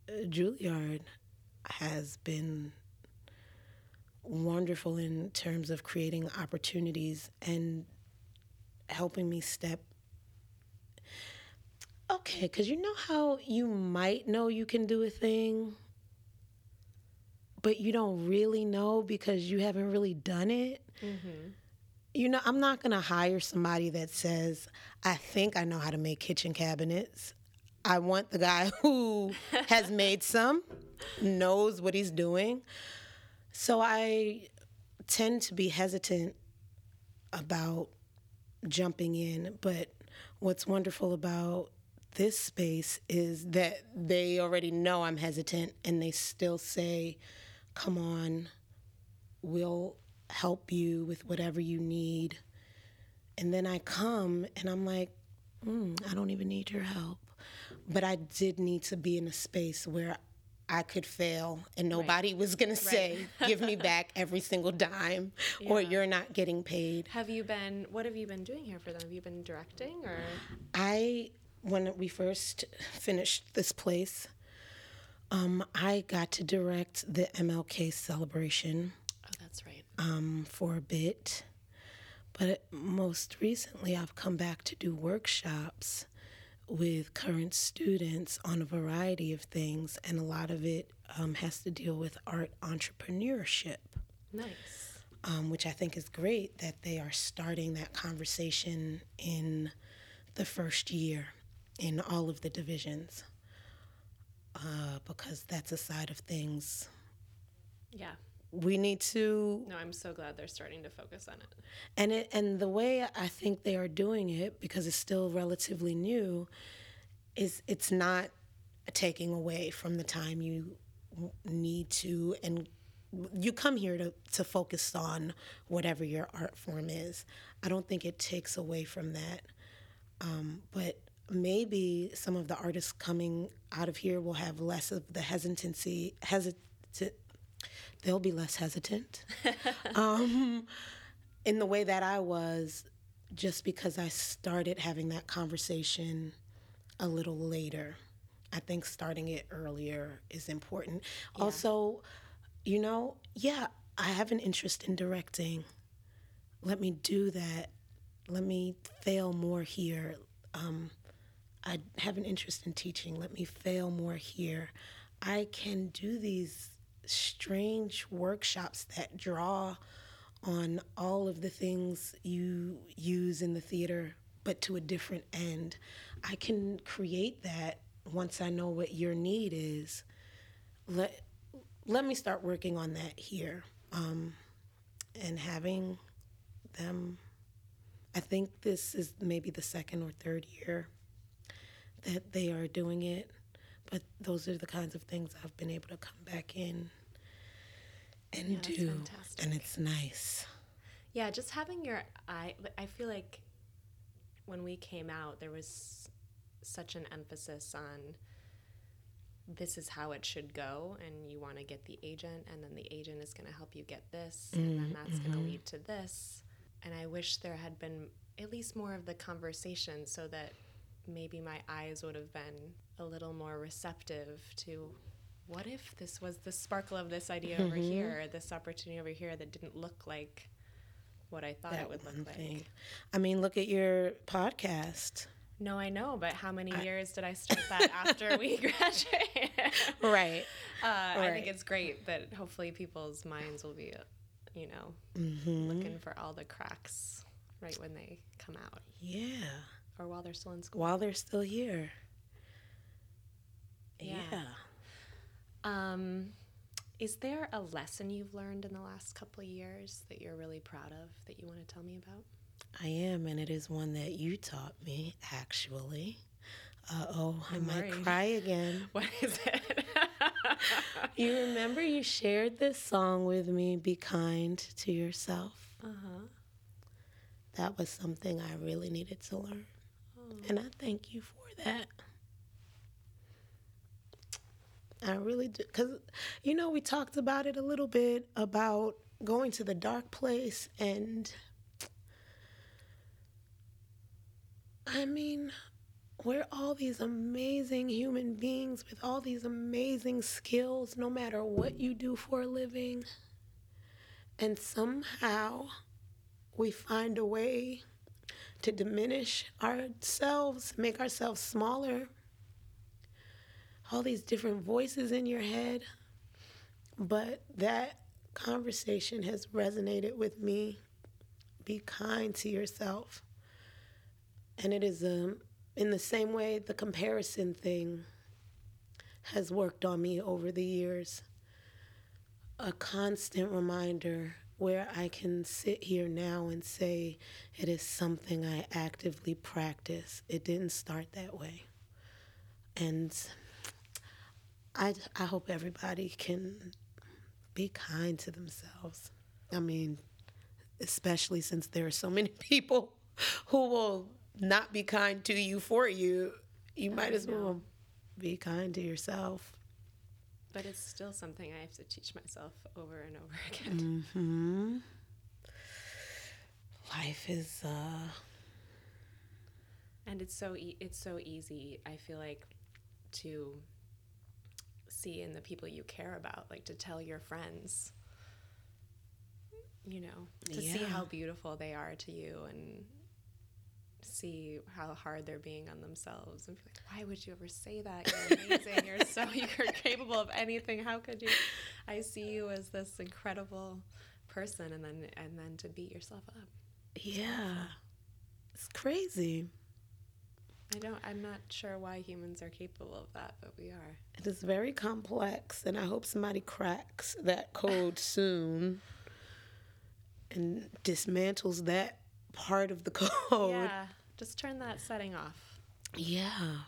Speaker 3: Juilliard, has been wonderful in terms of creating opportunities and helping me step. Okay, because you know how you might know you can do a thing, but you don't really know because you haven't really done it? Mm-hmm. you know, I'm not going to hire somebody that says, I think I know how to make kitchen cabinets. I want the guy who has made some, knows what he's doing. So I tend to be hesitant about jumping in. But what's wonderful about this space is that they already know I'm hesitant and they still say, come on, we'll help you with whatever you need. And then I come and I'm like, mm, I don't even need your help. But I did need to be in a space where I could fail and nobody was going to say, give me back every single dime or you're not getting paid.
Speaker 2: Have you been? What have you been doing here for them? Have you been directing or?
Speaker 3: I, when we first finished this place, um, I got to direct the MLK celebration.
Speaker 2: Oh, that's right.
Speaker 3: um, for a bit. But most recently, I've come back to do workshops with current students on a variety of things, and a lot of it um, has to deal with art entrepreneurship,
Speaker 2: Nice.
Speaker 3: um, which I think is great that they are starting that conversation in the first year in all of the divisions, uh, because that's a side of things
Speaker 2: Yeah.
Speaker 3: we need to
Speaker 2: No, I'm so glad they're starting to focus on it.
Speaker 3: And it and the way I think they are doing it because it's still relatively new is it's not taking away from the time you need to and you come here to, to focus on whatever your art form is. I don't think it takes away from that. Um, but maybe some of the artists coming out of here will have less of the hesitancy hesitant they'll be less hesitant um, in the way that I was just because I started having that conversation a little later. I think starting it earlier is important. Yeah. Also, you know, yeah, I have an interest in directing. Let me do that. Let me fail more here. Um, I have an interest in teaching. Let me fail more here. I can do these strange workshops that draw on all of the things you use in the theater, but to a different end. I can create that once I know what your need is. Let let me start working on that here, um, and having them. I think this is maybe the second or third year that they are doing it, but those are the kinds of things I've been able to come back in and yeah, do, fantastic. and it's nice.
Speaker 2: Yeah, just having your eye. I feel like when we came out, there was such an emphasis on this is how it should go and you want to get the agent and then the agent is going to help you get this mm-hmm. and then that's mm-hmm. going to lead to this and i wish there had been at least more of the conversation so that maybe my eyes would have been a little more receptive to what if this was the sparkle of this idea mm-hmm. over here, this opportunity over here that didn't look like what I thought that it would look thing. like.
Speaker 3: I mean, look at your podcast.
Speaker 2: No, I know, but how many I, years did I start that after we graduated?
Speaker 3: right.
Speaker 2: Uh, right. I think it's great that hopefully people's minds will be, you know, mm-hmm. looking for all the cracks right when they come out.
Speaker 3: Yeah
Speaker 2: or while they're still in school?
Speaker 3: While they're still here.
Speaker 2: Yeah. yeah. Um, is there a lesson you've learned in the last couple of years that you're really proud of that you want to tell me about?
Speaker 3: I am, and it is one that you taught me, actually. Uh oh, I might worried. cry again.
Speaker 2: What is it?
Speaker 3: you remember you shared this song with me, Be Kind to Yourself? Uh huh. That was something I really needed to learn. Mm. And I thank you for that. I really do. Because, you know, we talked about it a little bit about going to the dark place. And I mean, we're all these amazing human beings with all these amazing skills, no matter what you do for a living. And somehow we find a way to diminish ourselves, make ourselves smaller. All these different voices in your head. But that conversation has resonated with me. Be kind to yourself. And it is um, in the same way the comparison thing has worked on me over the years. A constant reminder where I can sit here now and say it is something I actively practice. It didn't start that way. And I, I hope everybody can be kind to themselves. I mean, especially since there are so many people who will not be kind to you for you, you might as well be kind to yourself.
Speaker 2: But it's still something I have to teach myself over and over again.
Speaker 3: Mm-hmm. Life is uh
Speaker 2: and it's so e- it's so easy I feel like to see in the people you care about like to tell your friends you know to yeah. see how beautiful they are to you and see how hard they're being on themselves and be like, why would you ever say that? You're amazing. you're so you're capable of anything. How could you? I see you as this incredible person, and then and then to beat yourself up.
Speaker 3: Yeah, it's crazy.
Speaker 2: I don't. I'm not sure why humans are capable of that, but we are.
Speaker 3: It is very complex, and I hope somebody cracks that code soon and dismantles that part of the code.
Speaker 2: Yeah, just turn that setting off.
Speaker 3: Yeah.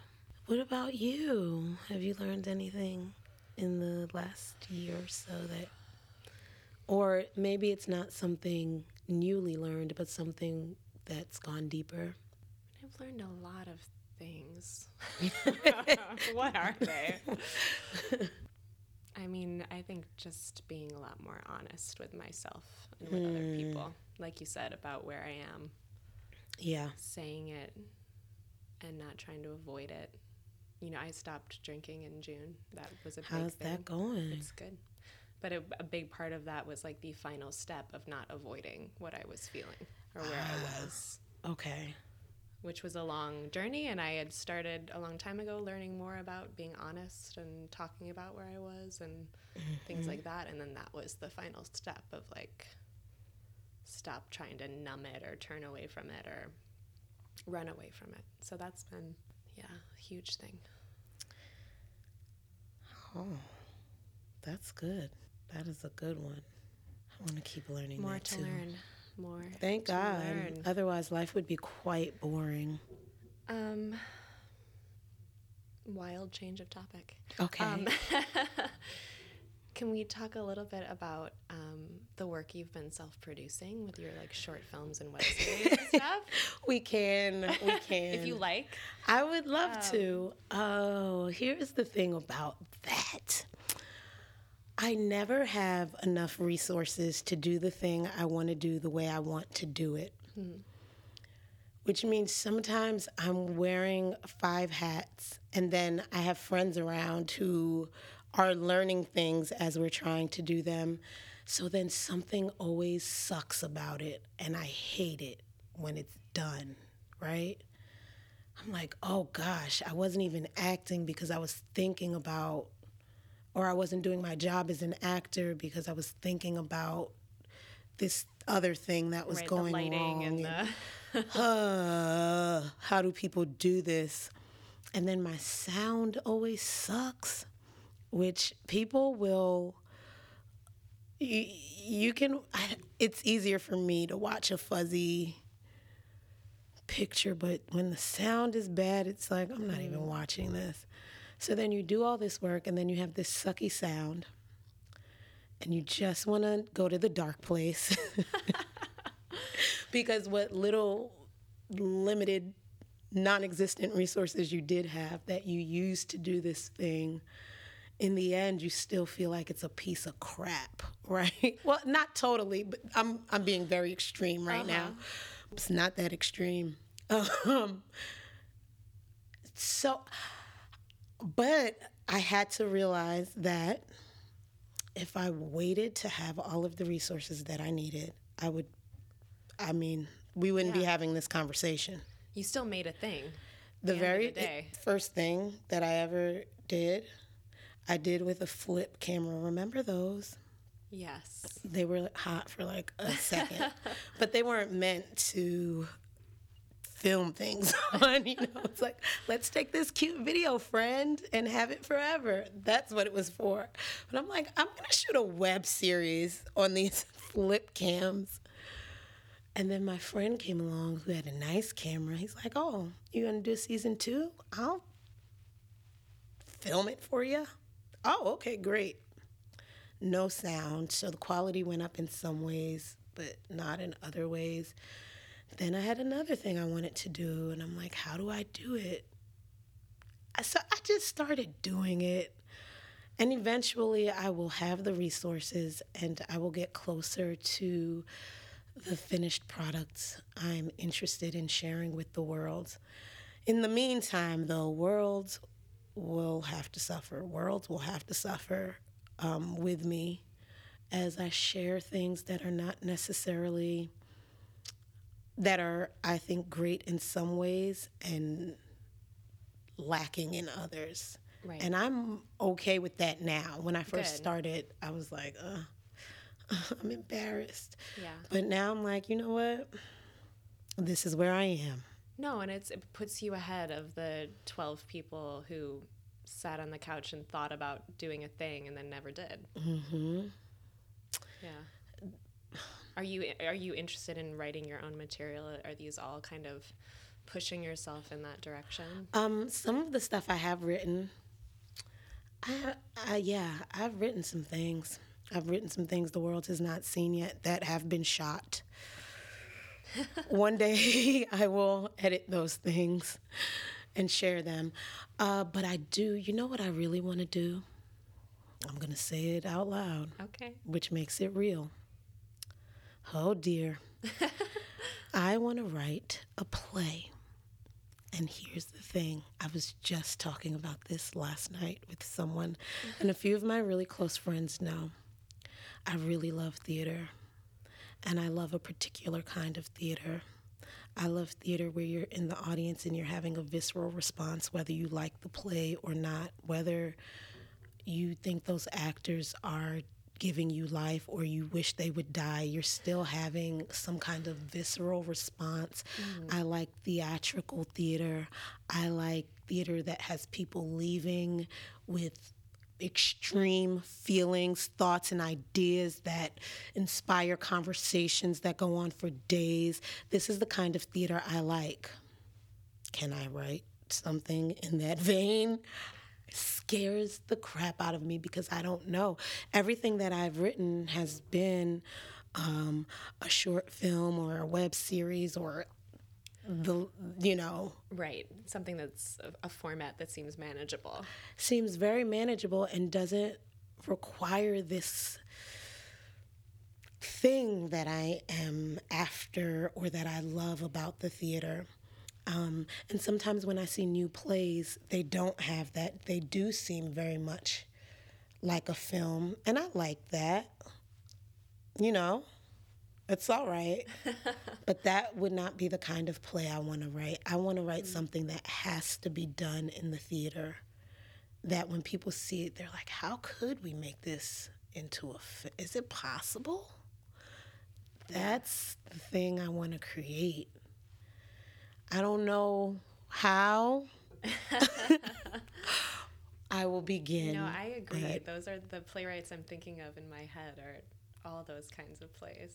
Speaker 3: What about you? Have you learned anything in the last year or so that, or maybe it's not something newly learned, but something that's gone deeper?
Speaker 2: I've learned a lot of things. what are they? I mean, I think just being a lot more honest with myself and with mm. other hmm. people, like you said about where I am.
Speaker 3: Yeah.
Speaker 2: saying it and not trying to avoid it. You know, I stopped drinking in June. That was a big
Speaker 3: How's
Speaker 2: thing.
Speaker 3: that going?
Speaker 2: It's good. But a, a big part of that was like the final step of not avoiding what I was feeling or where
Speaker 3: Ah.
Speaker 2: I was,
Speaker 3: Okay.
Speaker 2: Which was a long journey. And I had started a long time ago learning more about being honest and talking about where I was and things
Speaker 3: Mm-hmm.
Speaker 2: like that. And then that was the final step of like, stop trying to numb it or turn away from it or run away from it. So that's been, yeah, a huge thing.
Speaker 3: Oh, that's good. That is a good one. I want to keep learning
Speaker 2: More
Speaker 3: that
Speaker 2: to
Speaker 3: too.
Speaker 2: learn. More.
Speaker 3: Thank God.
Speaker 2: learn.
Speaker 3: Otherwise, life would be quite boring.
Speaker 2: Um, wild change of topic.
Speaker 3: Okay.
Speaker 2: Um, can we talk a little bit about um, the work you've been self-producing with your like short films and web series and stuff?
Speaker 3: we can. We can.
Speaker 2: if you like.
Speaker 3: I would love to. Oh, here's the thing about that. I never have enough resources to do the thing I want to do the way I want to do it. Hmm. Which means sometimes I'm wearing five hats, and then I have friends around who are learning things as we're trying to do them. So then something always sucks about it, and I hate it when it's done, right? I'm like, oh gosh, I wasn't even acting because I was thinking about, or I wasn't doing my job as an actor because I was thinking about this other thing that was
Speaker 2: Right, the
Speaker 3: going
Speaker 2: lighting
Speaker 3: wrong.
Speaker 2: and
Speaker 3: and,
Speaker 2: the
Speaker 3: uh, how do people do this? And then my sound always sucks, which people will. You, you can. I, it's easier for me to watch a fuzzy picture, but when the sound is bad, it's like I'm not even watching this. So then you do all this work, and then you have this sucky sound, and you just want to go to the dark place. Because what little limited non-existent resources you did have that you used to do this thing in the end you still feel like it's a piece of crap right? Well not totally but i'm i'm being very extreme right now. It's not that extreme. Um, so but i had to realize that if i waited to have all of the resources that i needed i would i mean we wouldn't be having this conversation
Speaker 2: you still made a thing.
Speaker 3: the
Speaker 2: of
Speaker 3: very
Speaker 2: the day.
Speaker 3: first thing that I ever did, I did with a flip camera. Remember those?
Speaker 2: Yes.
Speaker 3: They were hot for like a second, but they weren't meant to film things on. You know, it's like let's take this cute video, friend, and have it forever. That's what it was for. But I'm like, I'm gonna shoot a web series on these flip cams. And then my friend came along who had a nice camera. He's like, "Oh, you gonna do season two? I'll film it for you." Oh, okay, great. No sound, so the quality went up in some ways, but not in other ways. Then I had another thing I wanted to do, and I'm like, "How do I do it?" So I just started doing it. And eventually, I will have the resources and I will get closer to the finished products I'm interested in sharing with the world. In the meantime, though, worlds will have to suffer. Worlds will have to suffer um, with me as I share things that are not necessarily, that are, I think, great in some ways and lacking in others.
Speaker 2: Right.
Speaker 3: And I'm okay with that now. When I first
Speaker 2: Good.
Speaker 3: started, I was like, uh, I'm embarrassed.
Speaker 2: Yeah.
Speaker 3: But now I'm like, you know what? This is where I am.
Speaker 2: No, and it's it puts you ahead of the 12 people who sat on the couch and thought about doing a thing and then never did.
Speaker 3: hmm
Speaker 2: Yeah. Are you are you interested in writing your own material? Are these all kind of pushing yourself in that direction?
Speaker 3: Um, some of the stuff I have written, I, I yeah, I've written some things. I've written some things the world has not seen yet that have been shot. One day I will edit those things and share them. Uh, but I do, you know what I really want to do? I'm going to say it out loud.
Speaker 2: Okay.
Speaker 3: which makes it real. Oh dear. I want to write a play. And here's the thing I was just talking about this last night with someone, mm-hmm. and a few of my really close friends know I really love theater, and I love a particular kind of theater. I love theater where you're in the audience and you're having a visceral response, whether you like the play or not, whether you think those actors are giving you life or you wish they would die, you're still having some kind of visceral response. Mm. I like theatrical theater. I like theater that has people leaving with extreme feelings, thoughts, and ideas that inspire conversations that go on for days. This is the kind of theater I like. Can I write something in that vein? Scares the crap out of me because I don't know. Everything that I've written has been um, a short film or a web series or the you know
Speaker 2: right something that's a, a format that seems manageable
Speaker 3: seems very manageable and doesn't require this thing that I am after or that I love about the theater. Um, and sometimes when I see new plays, they don't have that. They do seem very much like a film. And I like that. You know, it's all right. but that would not be the kind of play I want to write. I want to write something that has to be done in the theater. That when people see it, they're like, how could we make this into a fi- Is it possible? That's the thing I want to create. I don't know how I will begin.
Speaker 2: No, I agree. Those are the playwrights I'm thinking of in my head are all those kinds of plays.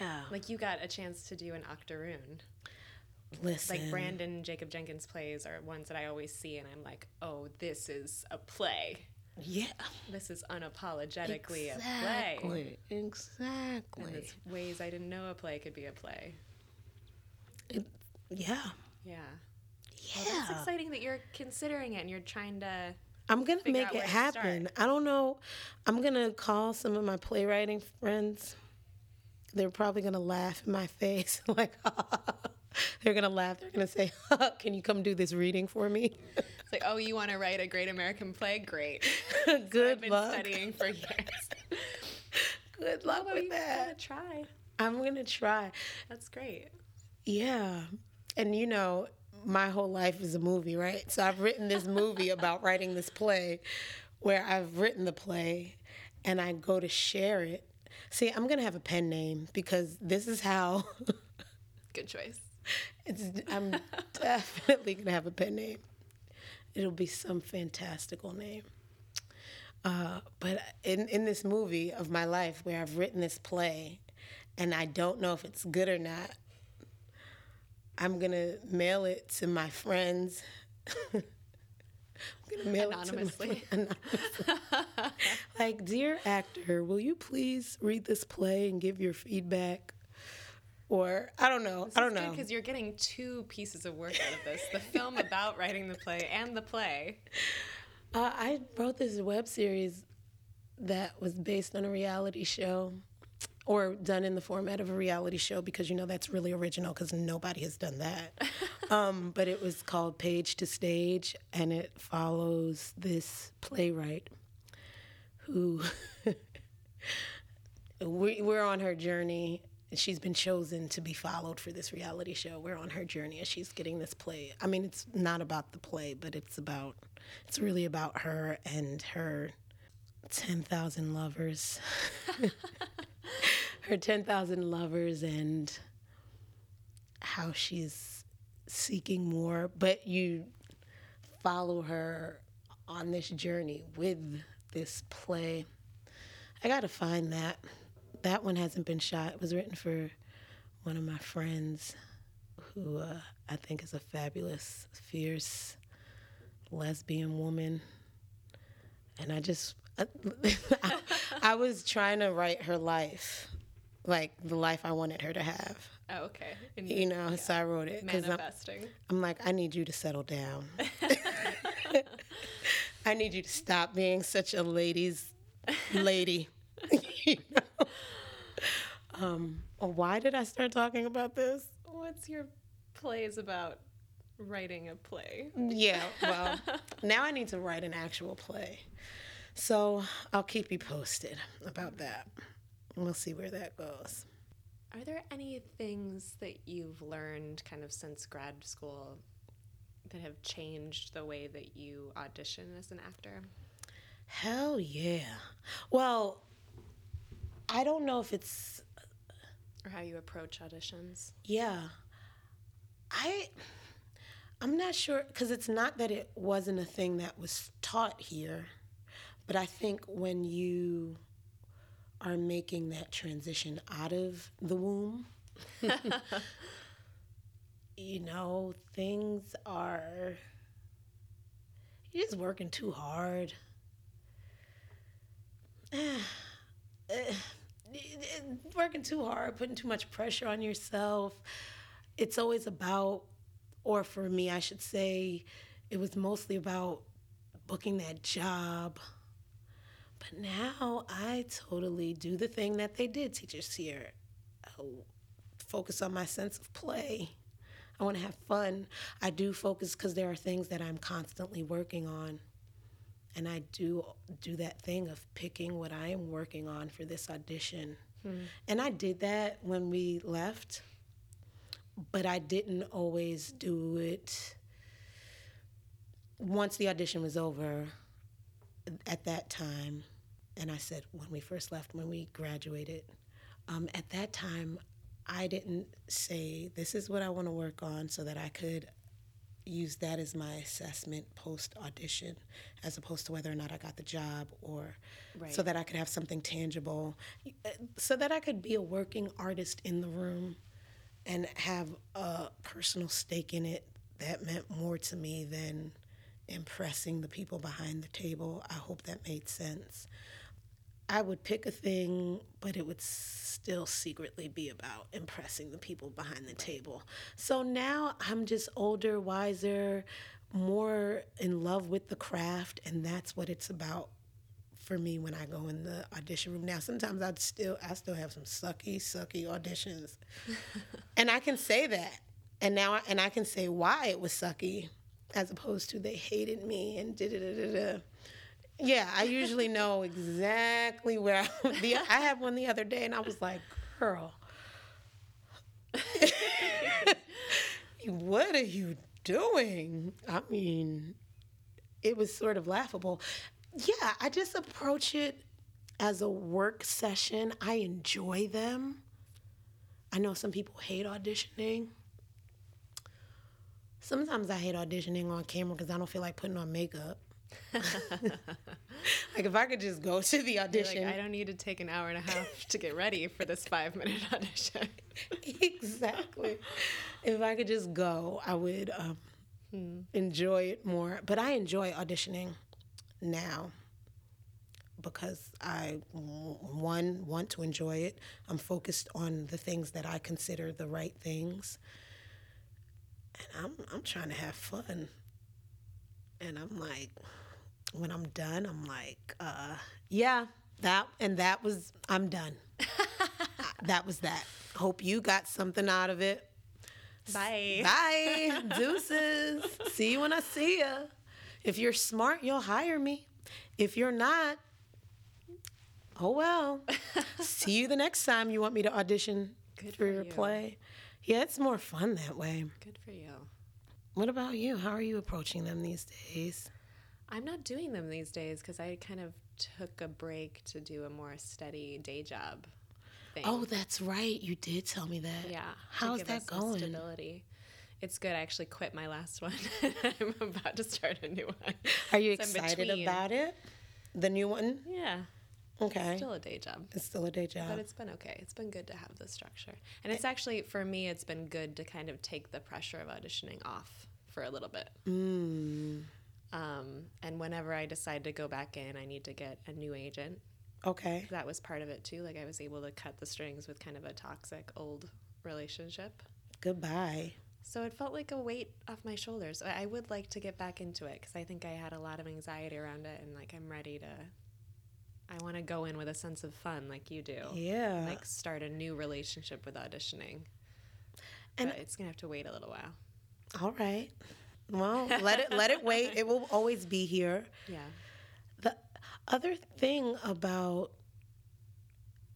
Speaker 3: Yeah.
Speaker 2: Like you got a chance to do an octoroon.
Speaker 3: Listen.
Speaker 2: Like Branden Jacobs-Jenkins plays are ones that I always see and I'm like, "Oh, this is a play."
Speaker 3: Yeah.
Speaker 2: This is unapologetically exactly. a play.
Speaker 3: Exactly.
Speaker 2: And it's ways I didn't know a play could be a play.
Speaker 3: It, yeah.
Speaker 2: Yeah.
Speaker 3: Yeah.
Speaker 2: Well, that's exciting that you're considering it and you're trying to.
Speaker 3: I'm gonna make it happen. I don't know. I'm gonna call some of my playwriting friends. They're probably gonna laugh in my face, like they're gonna laugh. They're gonna say, "Can you come do this reading for me?"
Speaker 2: It's like, "Oh, you want to write a great American play? Great.
Speaker 3: Good so
Speaker 2: I've been
Speaker 3: luck.
Speaker 2: studying for years.
Speaker 3: Good luck
Speaker 2: Although
Speaker 3: with that.
Speaker 2: Try.
Speaker 3: I'm gonna try.
Speaker 2: That's great.
Speaker 3: Yeah. And you know, my whole life is a movie, right? So I've written this movie about writing this play where I've written the play and I go to share it. See, I'm going to have a pen name because this is how.
Speaker 2: Good choice.
Speaker 3: It's, I'm definitely going to have a pen name. It'll be some fantastical name. Uh, but in, in this movie of my life where I've written this play and I don't know if it's good or not, I'm gonna mail it to my friends. I'm
Speaker 2: gonna mail anonymously. it to my,
Speaker 3: anonymously. like, dear actor, will you please read this play and give your feedback? Or I don't know.
Speaker 2: This
Speaker 3: I don't know
Speaker 2: because you're getting two pieces of work out of this: the film about writing the play and the play.
Speaker 3: Uh, I wrote this web series that was based on a reality show or done in the format of a reality show because you know that's really original because nobody has done that. um, but it was called Page to Stage, and it follows this playwright who we, we're on her journey. She's been chosen to be followed for this reality show. We're on her journey as she's getting this play. I mean, it's not about the play, but it's about, it's really about her and her 10,000 lovers. her 10,000 lovers and how she's seeking more, but you follow her on this journey with this play. I got to find that. That one hasn't been shot. It was written for one of my friends who uh, I think is a fabulous, fierce lesbian woman. And I just, I, I was trying to write her life like the life I wanted her to have.
Speaker 2: Oh, okay.
Speaker 3: And you know, yeah. so I wrote it
Speaker 2: manifesting.
Speaker 3: I'm, I'm, like, I need you to settle down. I need you to stop being such a ladies' lady. you know? Um, why did I start talking about this?
Speaker 2: What's your plays about writing a play?
Speaker 3: Yeah, well, now I need to write an actual play. So I'll keep you posted about that. We'll see where that goes.
Speaker 2: Are there any things that you've learned kind of since grad school that have changed the way that you audition as an actor?
Speaker 3: Hell yeah. Well, I don't know if it's
Speaker 2: or how you approach auditions.
Speaker 3: Yeah. I I'm not sure cuz it's not that it wasn't a thing that was taught here, but I think when you are making that transition out of the womb, you know, things are you're just working too hard. working too hard, putting too much pressure on yourself. It's always about, or for me, I should say, it was mostly about booking that job. But now I totally do the thing that they did teach us here I focus on my sense of play. I want to have fun. I do focus because there are things that I'm constantly working on and I do do that thing of picking what I am working on for this audition. Hmm. And I did that when we left, but I didn't always do it once the audition was over at that time. And I said, when we first left, when we graduated, um, at that time, I didn't say, this is what I want to work on so that I could use that as my assessment post audition as opposed to whether or not I got the job or right. so that I could have something tangible so that I could be a working artist in the room and have a personal stake in it that meant more to me than impressing the people behind the table. I hope that made sense. I would pick a thing, but it would still secretly be about impressing the people behind the table. So now I'm just older, wiser, more in love with the craft, and that's what it's about for me when I go in the audition room. Now sometimes I still I still have some sucky, sucky auditions. and I can say that. And now I, and I can say why it was sucky as opposed to they hated me and da da da da. Yeah, I usually know exactly where I, the, I had one the other day, and I was like, "Girl, what are you doing?" I mean, it was sort of laughable. Yeah, I just approach it as a work session. I enjoy them. I know some people hate auditioning. Sometimes I hate auditioning on camera because I don't feel like putting on makeup. like if I could just go to the audition.
Speaker 2: Like, I don't need to take an hour and a half to get ready for this five minute audition.
Speaker 3: exactly. If I could just go, I would um, hmm. enjoy it more. But I enjoy auditioning now because I one want to enjoy it. I'm focused on the things that I consider the right things, and I'm I'm trying to have fun. And I'm like, when I'm done, I'm like, uh, yeah, that and that was I'm done. that was that. Hope you got something out of it.
Speaker 2: Bye.
Speaker 3: Bye. Deuces. see you when I see you. If you're smart, you'll hire me. If you're not, oh well. see you the next time you want me to audition Good for, for your you. play. Yeah, it's more fun that way.
Speaker 2: Good for you.
Speaker 3: What about you? How are you approaching them these days?
Speaker 2: I'm not doing them these days because I kind of took a break to do a more steady day job. Thing.
Speaker 3: Oh, that's right. You did tell me that.
Speaker 2: Yeah.
Speaker 3: How's that going?
Speaker 2: Stability. It's good. I actually quit my last one. I'm about to start a new one.
Speaker 3: Are you so excited about it? The new one?
Speaker 2: Yeah.
Speaker 3: Okay.
Speaker 2: It's still a day job.
Speaker 3: It's still a day job.
Speaker 2: But it's been okay. It's been good to have the structure. And it's actually, for me, it's been good to kind of take the pressure of auditioning off for a little bit.
Speaker 3: Mm.
Speaker 2: Um, and whenever I decide to go back in, I need to get a new agent.
Speaker 3: Okay.
Speaker 2: That was part of it too. Like I was able to cut the strings with kind of a toxic old relationship.
Speaker 3: Goodbye.
Speaker 2: So it felt like a weight off my shoulders. I would like to get back into it because I think I had a lot of anxiety around it and like I'm ready to I want to go in with a sense of fun like you do.
Speaker 3: Yeah.
Speaker 2: Like start a new relationship with auditioning.
Speaker 3: And-
Speaker 2: but it's going to have to wait a little while.
Speaker 3: All right. Well, let it let it wait. It will always be here.
Speaker 2: Yeah.
Speaker 3: The other thing about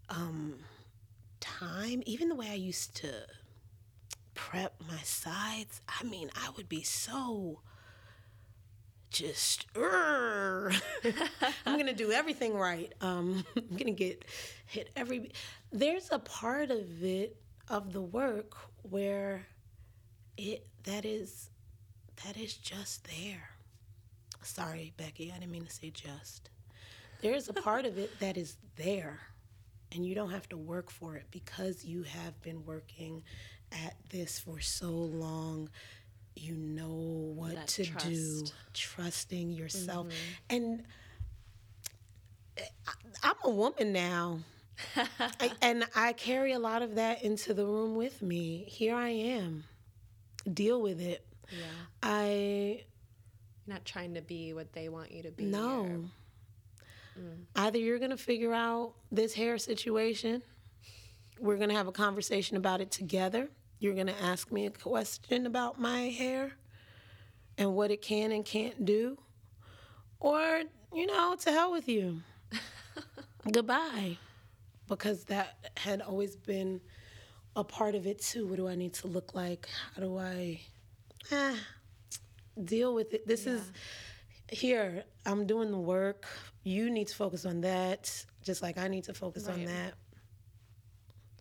Speaker 3: um, time, even the way I used to prep my sides, I mean, I would be so just. I'm to do everything right. Um, I'm to get hit every. There's a part of it, of the work, where it that is that is just there. Sorry, Becky, I didn't mean to say just. There's a part of it that is there, and you don't have to work for it because you have been working at this for so long. You know what
Speaker 2: That
Speaker 3: to do, trusting yourself. Mm-hmm. And eh, I- I'm a woman now. I- and I carry a lot of that into the room with me. Here I am. Deal with it.
Speaker 2: Yeah.
Speaker 3: I
Speaker 2: You're not trying to be what they want you to be.
Speaker 3: no. Mm. Either you're going to figure out this hair situation, we're going to have a conversation about it together. You're going to ask me a question about my hair and what it can and can't do. Or, you know, to hell with you. Goodbye. Because that had always been a part of it too. What do I need to look like? How do I ah, deal with it? This is here. I'm doing the work. You need to focus on that, just like I need to focus on that.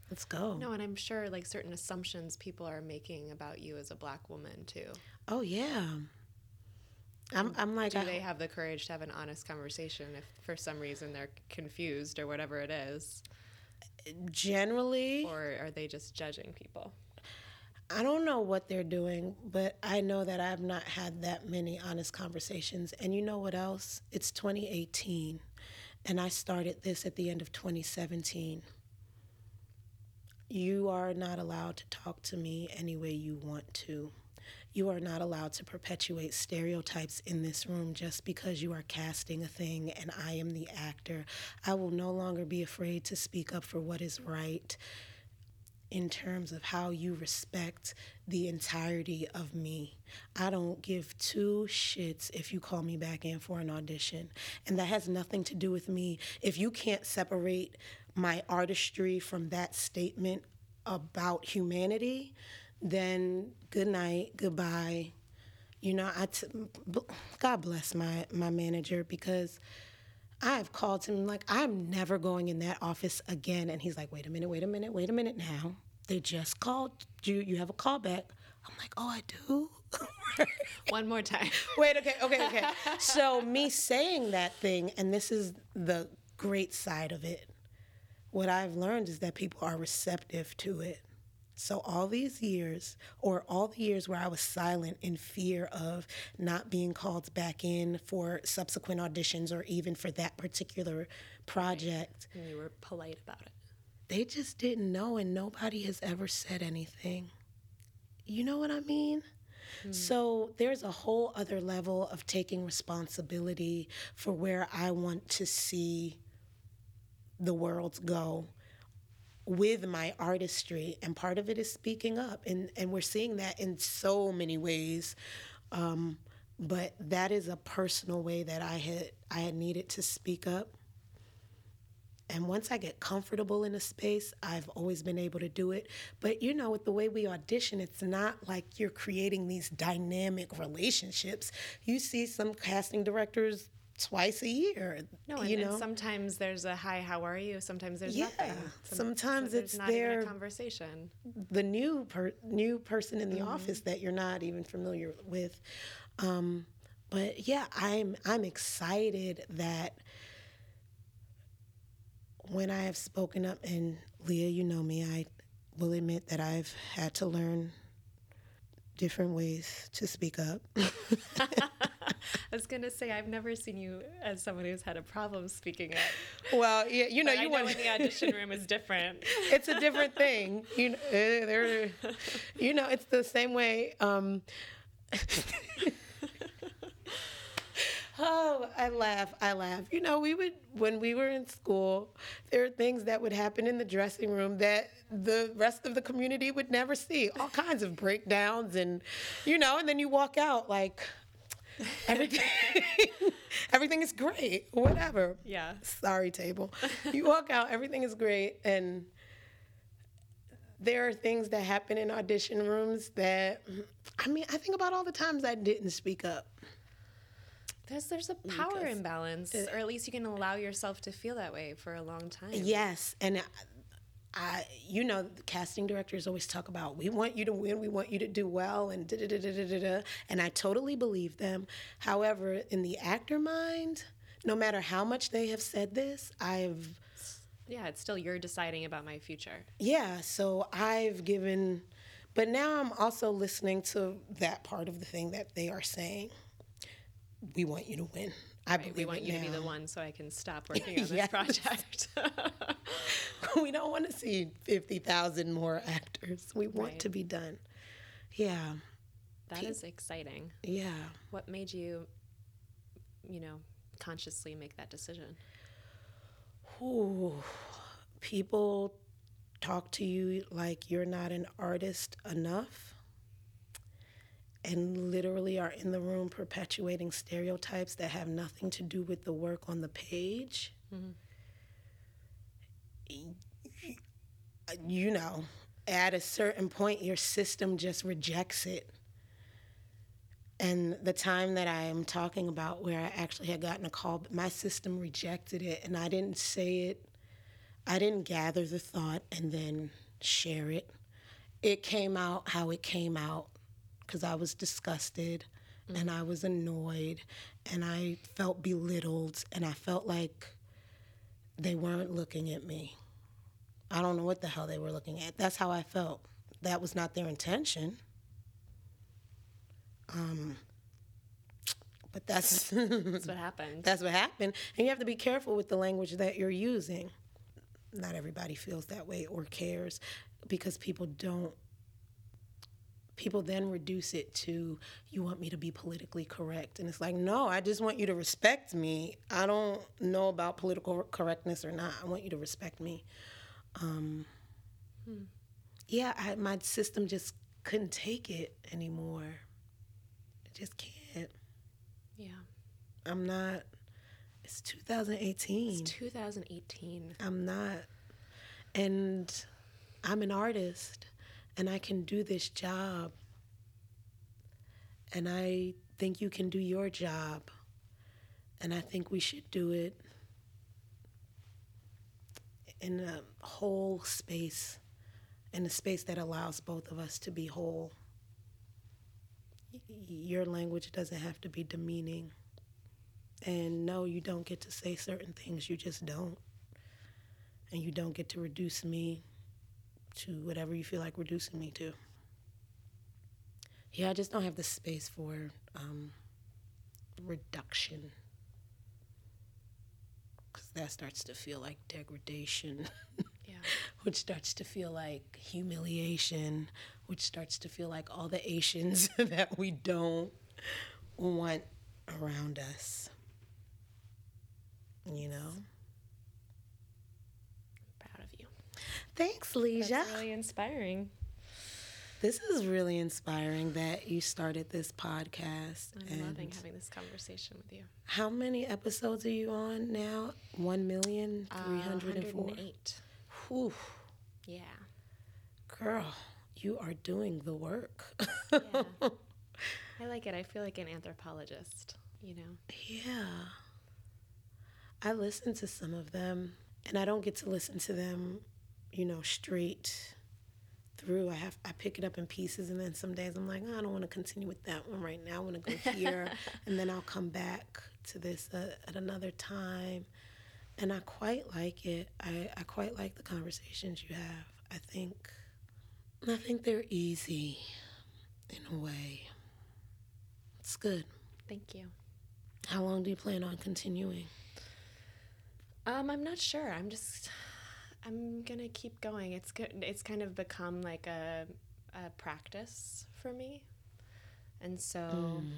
Speaker 3: Let's go.
Speaker 2: No, and I'm sure like certain assumptions people are making about you as a black woman too.
Speaker 3: Oh yeah. I'm. I'm like.
Speaker 2: Do
Speaker 3: I,
Speaker 2: they have the courage to have an honest conversation if for some reason they're confused or whatever it is?
Speaker 3: generally.
Speaker 2: Or are they just judging people?
Speaker 3: I don't know what they're doing, but I know that I've not had that many honest conversations. And you know what else? It's 2018, and I started this at the end of 2017. You are not allowed to talk to me any way you want to. You are not allowed to perpetuate stereotypes in this room just because you are casting a thing and I am the actor. I will no longer be afraid to speak up for what is right in terms of how you respect the entirety of me. I don't give two shits if you call me back in for an audition. And that has nothing to do with me. If you can't separate my artistry from that statement about humanity, then good night, goodbye. You know, I t- God bless my my manager because I've called him like I'm never going in that office again, and he's like, "Wait a minute, wait a minute, wait a minute now. They just called you. You have a call back." I'm like, "Oh, I do."
Speaker 2: One more time.
Speaker 3: Wait, okay, okay, okay. So me saying that thing, and this is the great side of it. What I've learned is that people are receptive to it. So all these years, or all the years where I was silent in fear of not being called back in for subsequent auditions or even for that particular project,
Speaker 2: And you were polite about it.
Speaker 3: they just didn't know and nobody has ever said anything. You know what I mean? Hmm. So there's a whole other level of taking responsibility for where I want to see the world go with my artistry and part of it is speaking up and and we're seeing that in so many ways um, but that is a personal way that I had I had needed to speak up and once I get comfortable in a space, I've always been able to do it. But you know, with the way we audition, it's not like you're creating these dynamic relationships. You see some casting directors twice a year.
Speaker 2: No, and,
Speaker 3: you
Speaker 2: and
Speaker 3: know,
Speaker 2: sometimes there's a hi, how are you? Sometimes there's
Speaker 3: Yeah,
Speaker 2: nothing.
Speaker 3: sometimes it's
Speaker 2: not a conversation.
Speaker 3: the new per, new person in the
Speaker 2: Mm-hmm.
Speaker 3: office that you're not even familiar with. Um, but yeah, I'm I'm excited that when I have spoken up, and Leah, you know me, I will admit that I've had to learn different ways to speak up.
Speaker 2: I was gonna say I've never seen you as someone who's had a problem speaking up.
Speaker 3: well, yeah, you know,
Speaker 2: But
Speaker 3: you
Speaker 2: know
Speaker 3: want
Speaker 2: when the audition room is different.
Speaker 3: it's a different thing. You know, eh, there, you know, it's the same way. Um, Oh, I laugh. I laugh. You know, we would, when we were in school, there are things that would happen in the dressing room that the rest of the community would never see. All kinds of breakdowns, and, you know, and then you walk out like, everything, everything is great, whatever.
Speaker 2: Yeah.
Speaker 3: Sorry, table. You walk out, everything is great, and there are things that happen in audition rooms that, I mean, I think about all the times I didn't speak up.
Speaker 2: There's there's a power
Speaker 3: Because
Speaker 2: imbalance, or at least you can allow yourself to feel that way for a long time.
Speaker 3: Yes, and I, you know, the casting directors always talk about we want you to win, we want you to do well, and da da da da da. da," And I totally believe them. However, in the actor mind, no matter how much they have said this, I've
Speaker 2: Yeah, it's still you're deciding about my future.
Speaker 3: yeah. So I've given, but now I'm also listening to that part of the thing that they are saying. We want you to win. I
Speaker 2: Right, we want you to be the one so I can stop working on this project.
Speaker 3: we don't want to see 50,000 more actors. We want
Speaker 2: Right.
Speaker 3: to be done. Yeah.
Speaker 2: that is exciting.
Speaker 3: Yeah.
Speaker 2: What made you, you know, consciously make that decision?
Speaker 3: Ooh. People talk to you like you're not an artist enough and literally are in the room perpetuating stereotypes that have nothing to do with the work on the page. Mm-hmm. You know, at a certain point, your system just rejects it. And the time that I am talking about, where I actually had gotten a call, my system rejected it, and I didn't say it. I didn't gather the thought and then share it. It came out how it came out because I was disgusted and I was annoyed and I felt belittled and I felt like they weren't looking at me. I don't know what the hell they were looking at. That's how I felt. That was not their intention. Um, but that's
Speaker 2: That's what happened.
Speaker 3: that's what happened, and you have to be careful with the language that you're using. Not everybody feels that way or cares, because people don't. People then reduce it to you want me to be politically correct, and it's like no, I just want you to respect me. I don't know about political correctness or not. I want you to respect me. Um, Yeah, I, my system just couldn't take it anymore. It just can't.
Speaker 2: yeah.
Speaker 3: I'm not. It's 2018.
Speaker 2: It's 2018.
Speaker 3: I'm not. And I'm an artist and I can do this job. And I think you can do your job. And I think we should do it in a whole space, in a space that allows both of us to be whole. Your language doesn't have to be demeaning. And no, you don't get to say certain things. You just don't. And you don't get to reduce me to whatever you feel like reducing me to. Yeah, I just don't have the space for um, reduction. Because that starts to feel like degradation,
Speaker 2: Yeah.
Speaker 3: which starts to feel like humiliation, which starts to feel like all the Asians that we don't want around us. You know?
Speaker 2: Proud of you.
Speaker 3: Thanks, Leisha.
Speaker 2: That's really inspiring.
Speaker 3: This is really inspiring that you started this podcast.
Speaker 2: I'm
Speaker 3: and
Speaker 2: loving having this conversation with you.
Speaker 3: How many episodes are you on now? One million
Speaker 2: Uh,
Speaker 3: three hundred and four.
Speaker 2: 108.
Speaker 3: Whew,
Speaker 2: Yeah.
Speaker 3: girl, you are doing the work.
Speaker 2: Yeah. I like it. I feel like an anthropologist, you know?
Speaker 3: yeah. I listen to some of them, and I don't get to listen to them, you know, straight through. I have I pick it up in pieces, and then some days I'm like, oh, I don't want to continue with that one right now. I want to go here, and then I'll come back to this uh, at another time. And I quite like it. I, I quite like the conversations you have. I think I think they're easy in a way. It's good.
Speaker 2: Thank you.
Speaker 3: How long do you plan on continuing?
Speaker 2: Um, I'm not sure. I'm just, I'm gonna keep going. It's good. It's kind of become like a, a practice for me, and so mm.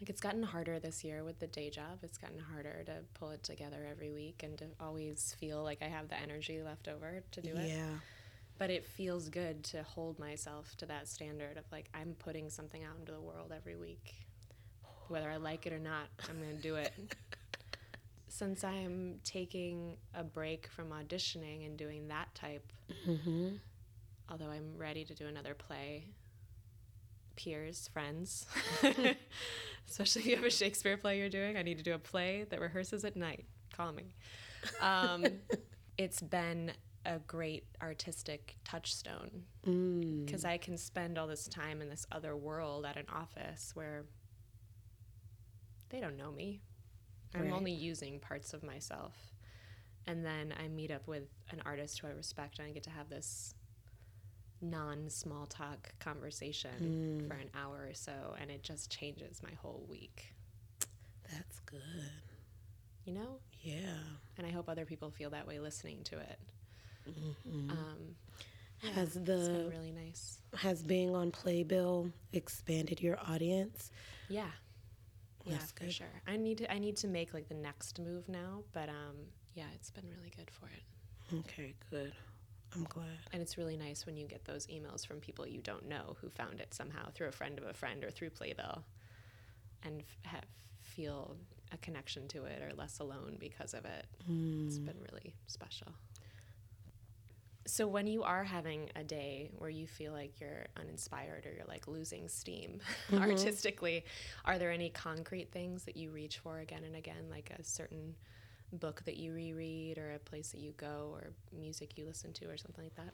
Speaker 2: like it's gotten harder this year with the day job. It's gotten harder to pull it together every week and to always feel like I have the energy left over to do it.
Speaker 3: Yeah.
Speaker 2: But it feels good to hold myself to that standard of like I'm putting something out into the world every week. Whether I like it or not, I'm going to do it. Since I'm taking a break from auditioning and doing that type,
Speaker 3: Mm-hmm.
Speaker 2: although I'm ready to do another play, peers, friends, especially if you have a Shakespeare play you're doing, I need to do a play that rehearses at night. Call me. Um, it's been a great artistic touchstone
Speaker 3: Mm.
Speaker 2: because I can spend all this time in this other world at an office where they don't know me. I'm
Speaker 3: Right.
Speaker 2: only using parts of myself. And then I meet up with an artist who I respect and I get to have this non small talk conversation for an hour or so. And it just changes my whole week,
Speaker 3: That's good.
Speaker 2: you know?
Speaker 3: Yeah.
Speaker 2: And I hope other people feel that way listening to it. Um,
Speaker 3: Has
Speaker 2: it's
Speaker 3: the
Speaker 2: been really nice.
Speaker 3: has being on Playbill expanded your audience?
Speaker 2: Yeah. Yeah, for
Speaker 3: good.
Speaker 2: sure. I need to I need to make like the next move now, but um yeah, it's been really good for it.
Speaker 3: Okay, good. I'm glad.
Speaker 2: And it's really nice when you get those emails from people you don't know who found it somehow through a friend of a friend or through Playbill and f- have, feel a connection to it or less alone because of it. It's been really special. So when you are having a day where you feel like you're uninspired or you're like losing steam artistically, are there any concrete things that you reach for again and again, like a certain book that you reread or a place that you go or music you listen to or something like that?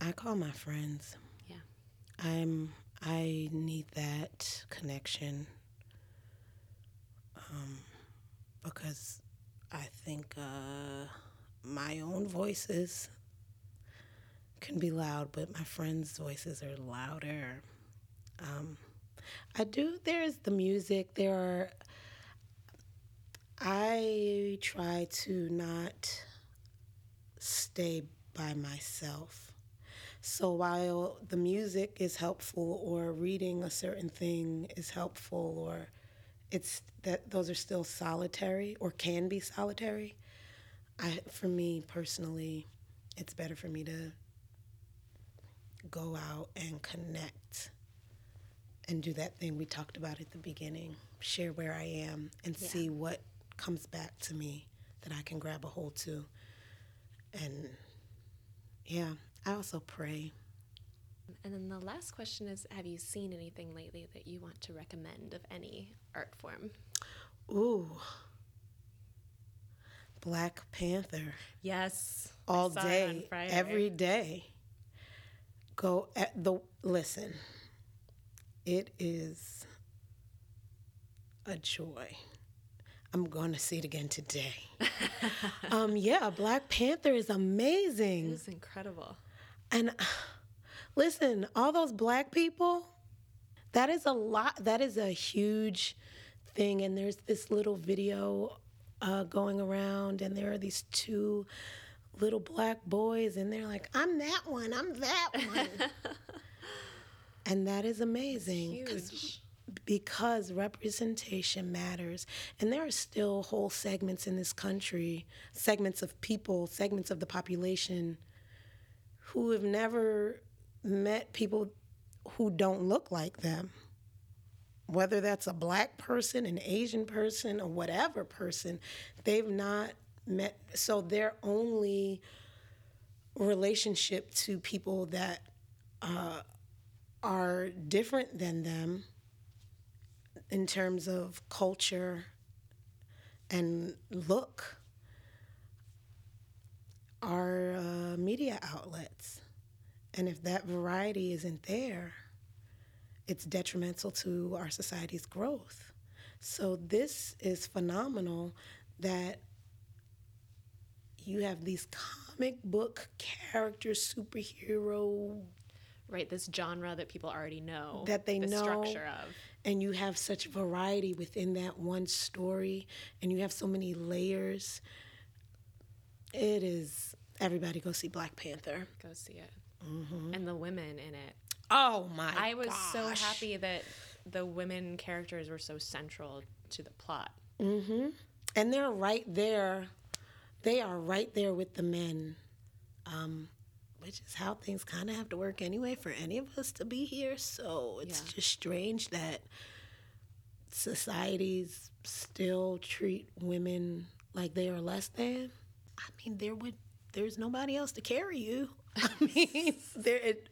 Speaker 3: I call my friends.
Speaker 2: Yeah.
Speaker 3: I'm I need that connection. Um because I think uh my own voices can be loud, but my friends' voices are louder. Um I do there's the music, there are I try to not stay by myself. So while the music is helpful or reading a certain thing is helpful or it's that those are still solitary or can be solitary, I for me personally, it's better for me to go out and connect and do that thing we talked about at the beginning, share where I am and
Speaker 2: Yeah.
Speaker 3: see what comes back to me that I can grab a hold to. And yeah, I also pray.
Speaker 2: And then the last question is Have you seen anything lately that you want to recommend of any art form?
Speaker 3: Ooh. Black Panther
Speaker 2: Yes.
Speaker 3: all
Speaker 2: saw it on
Speaker 3: day, every day. Go at the listen. It is a joy. I'm going to see it again today. um, yeah, Black Panther is
Speaker 2: It
Speaker 3: amazing.
Speaker 2: was incredible.
Speaker 3: And listen, all those black people, that is a lot, that is a huge thing. And there's this little video uh, going around, and there are these two little black boys, and they're like, I'm that one, I'm that one. and that is amazing. because representation matters. And there are still whole segments in this country, segments of people, segments of the population who have never met people who don't look like them. Whether that's a black person, an Asian person, or whatever person, they've not met. So their only relationship to people that uh, are different than them in terms of culture and look are uh, media outlets. And if that variety isn't there, it's detrimental to our society's growth. So this is phenomenal that you have these comic book characters, superhero
Speaker 2: Right, this genre that people already know.
Speaker 3: That they
Speaker 2: the
Speaker 3: know.
Speaker 2: structure of.
Speaker 3: and you have such variety within that one story and you have so many layers it is everybody go see black panther
Speaker 2: Go see it. And the women in it.
Speaker 3: oh my
Speaker 2: I was so happy that the women characters were so central to the plot.
Speaker 3: Mm-hmm. And they're right there. They are right there with the men, um, which is how things kind of have to work anyway for any of us to be here. So it's
Speaker 2: Yeah.
Speaker 3: just strange that societies still treat women like they are less than. I mean, there would there's nobody else to carry you. I mean, there it,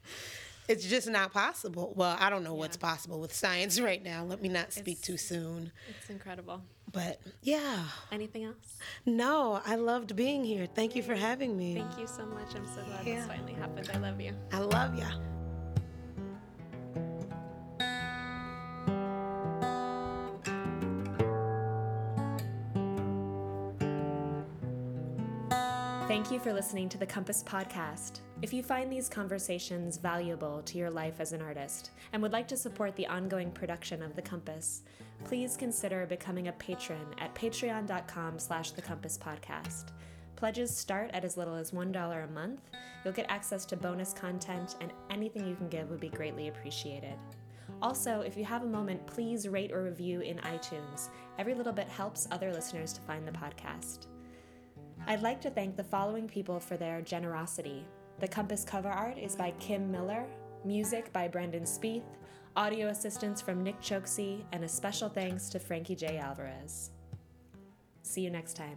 Speaker 3: it's just not possible. Well, I don't know what's possible with science right now. Let me not speak too soon.
Speaker 2: It's incredible.
Speaker 3: But yeah,
Speaker 2: Anything else?
Speaker 3: no, I loved being here. Thank you for having me.
Speaker 2: Thank you so much. I'm so glad
Speaker 3: Yeah.
Speaker 2: this finally happened. I love you.
Speaker 3: I love you.
Speaker 2: Thank you for listening to the Compass Podcast. If you find these conversations valuable to your life as an artist and would like to support the ongoing production of The Compass, please consider becoming a patron at patreon.com slash the compass podcast. Pledges start at as little as $1 a month. You'll get access to bonus content, and anything you can give would be greatly appreciated. Also, if you have a moment, please rate or review in iTunes. Every little bit helps other listeners to find the podcast. I'd like to thank the following people for their generosity. The Compass cover art is by Kim Miller, music by Brendan Spieth, audio assistance from Nick Choksi, and a special thanks to Frankie J. Alvarez. See you next time.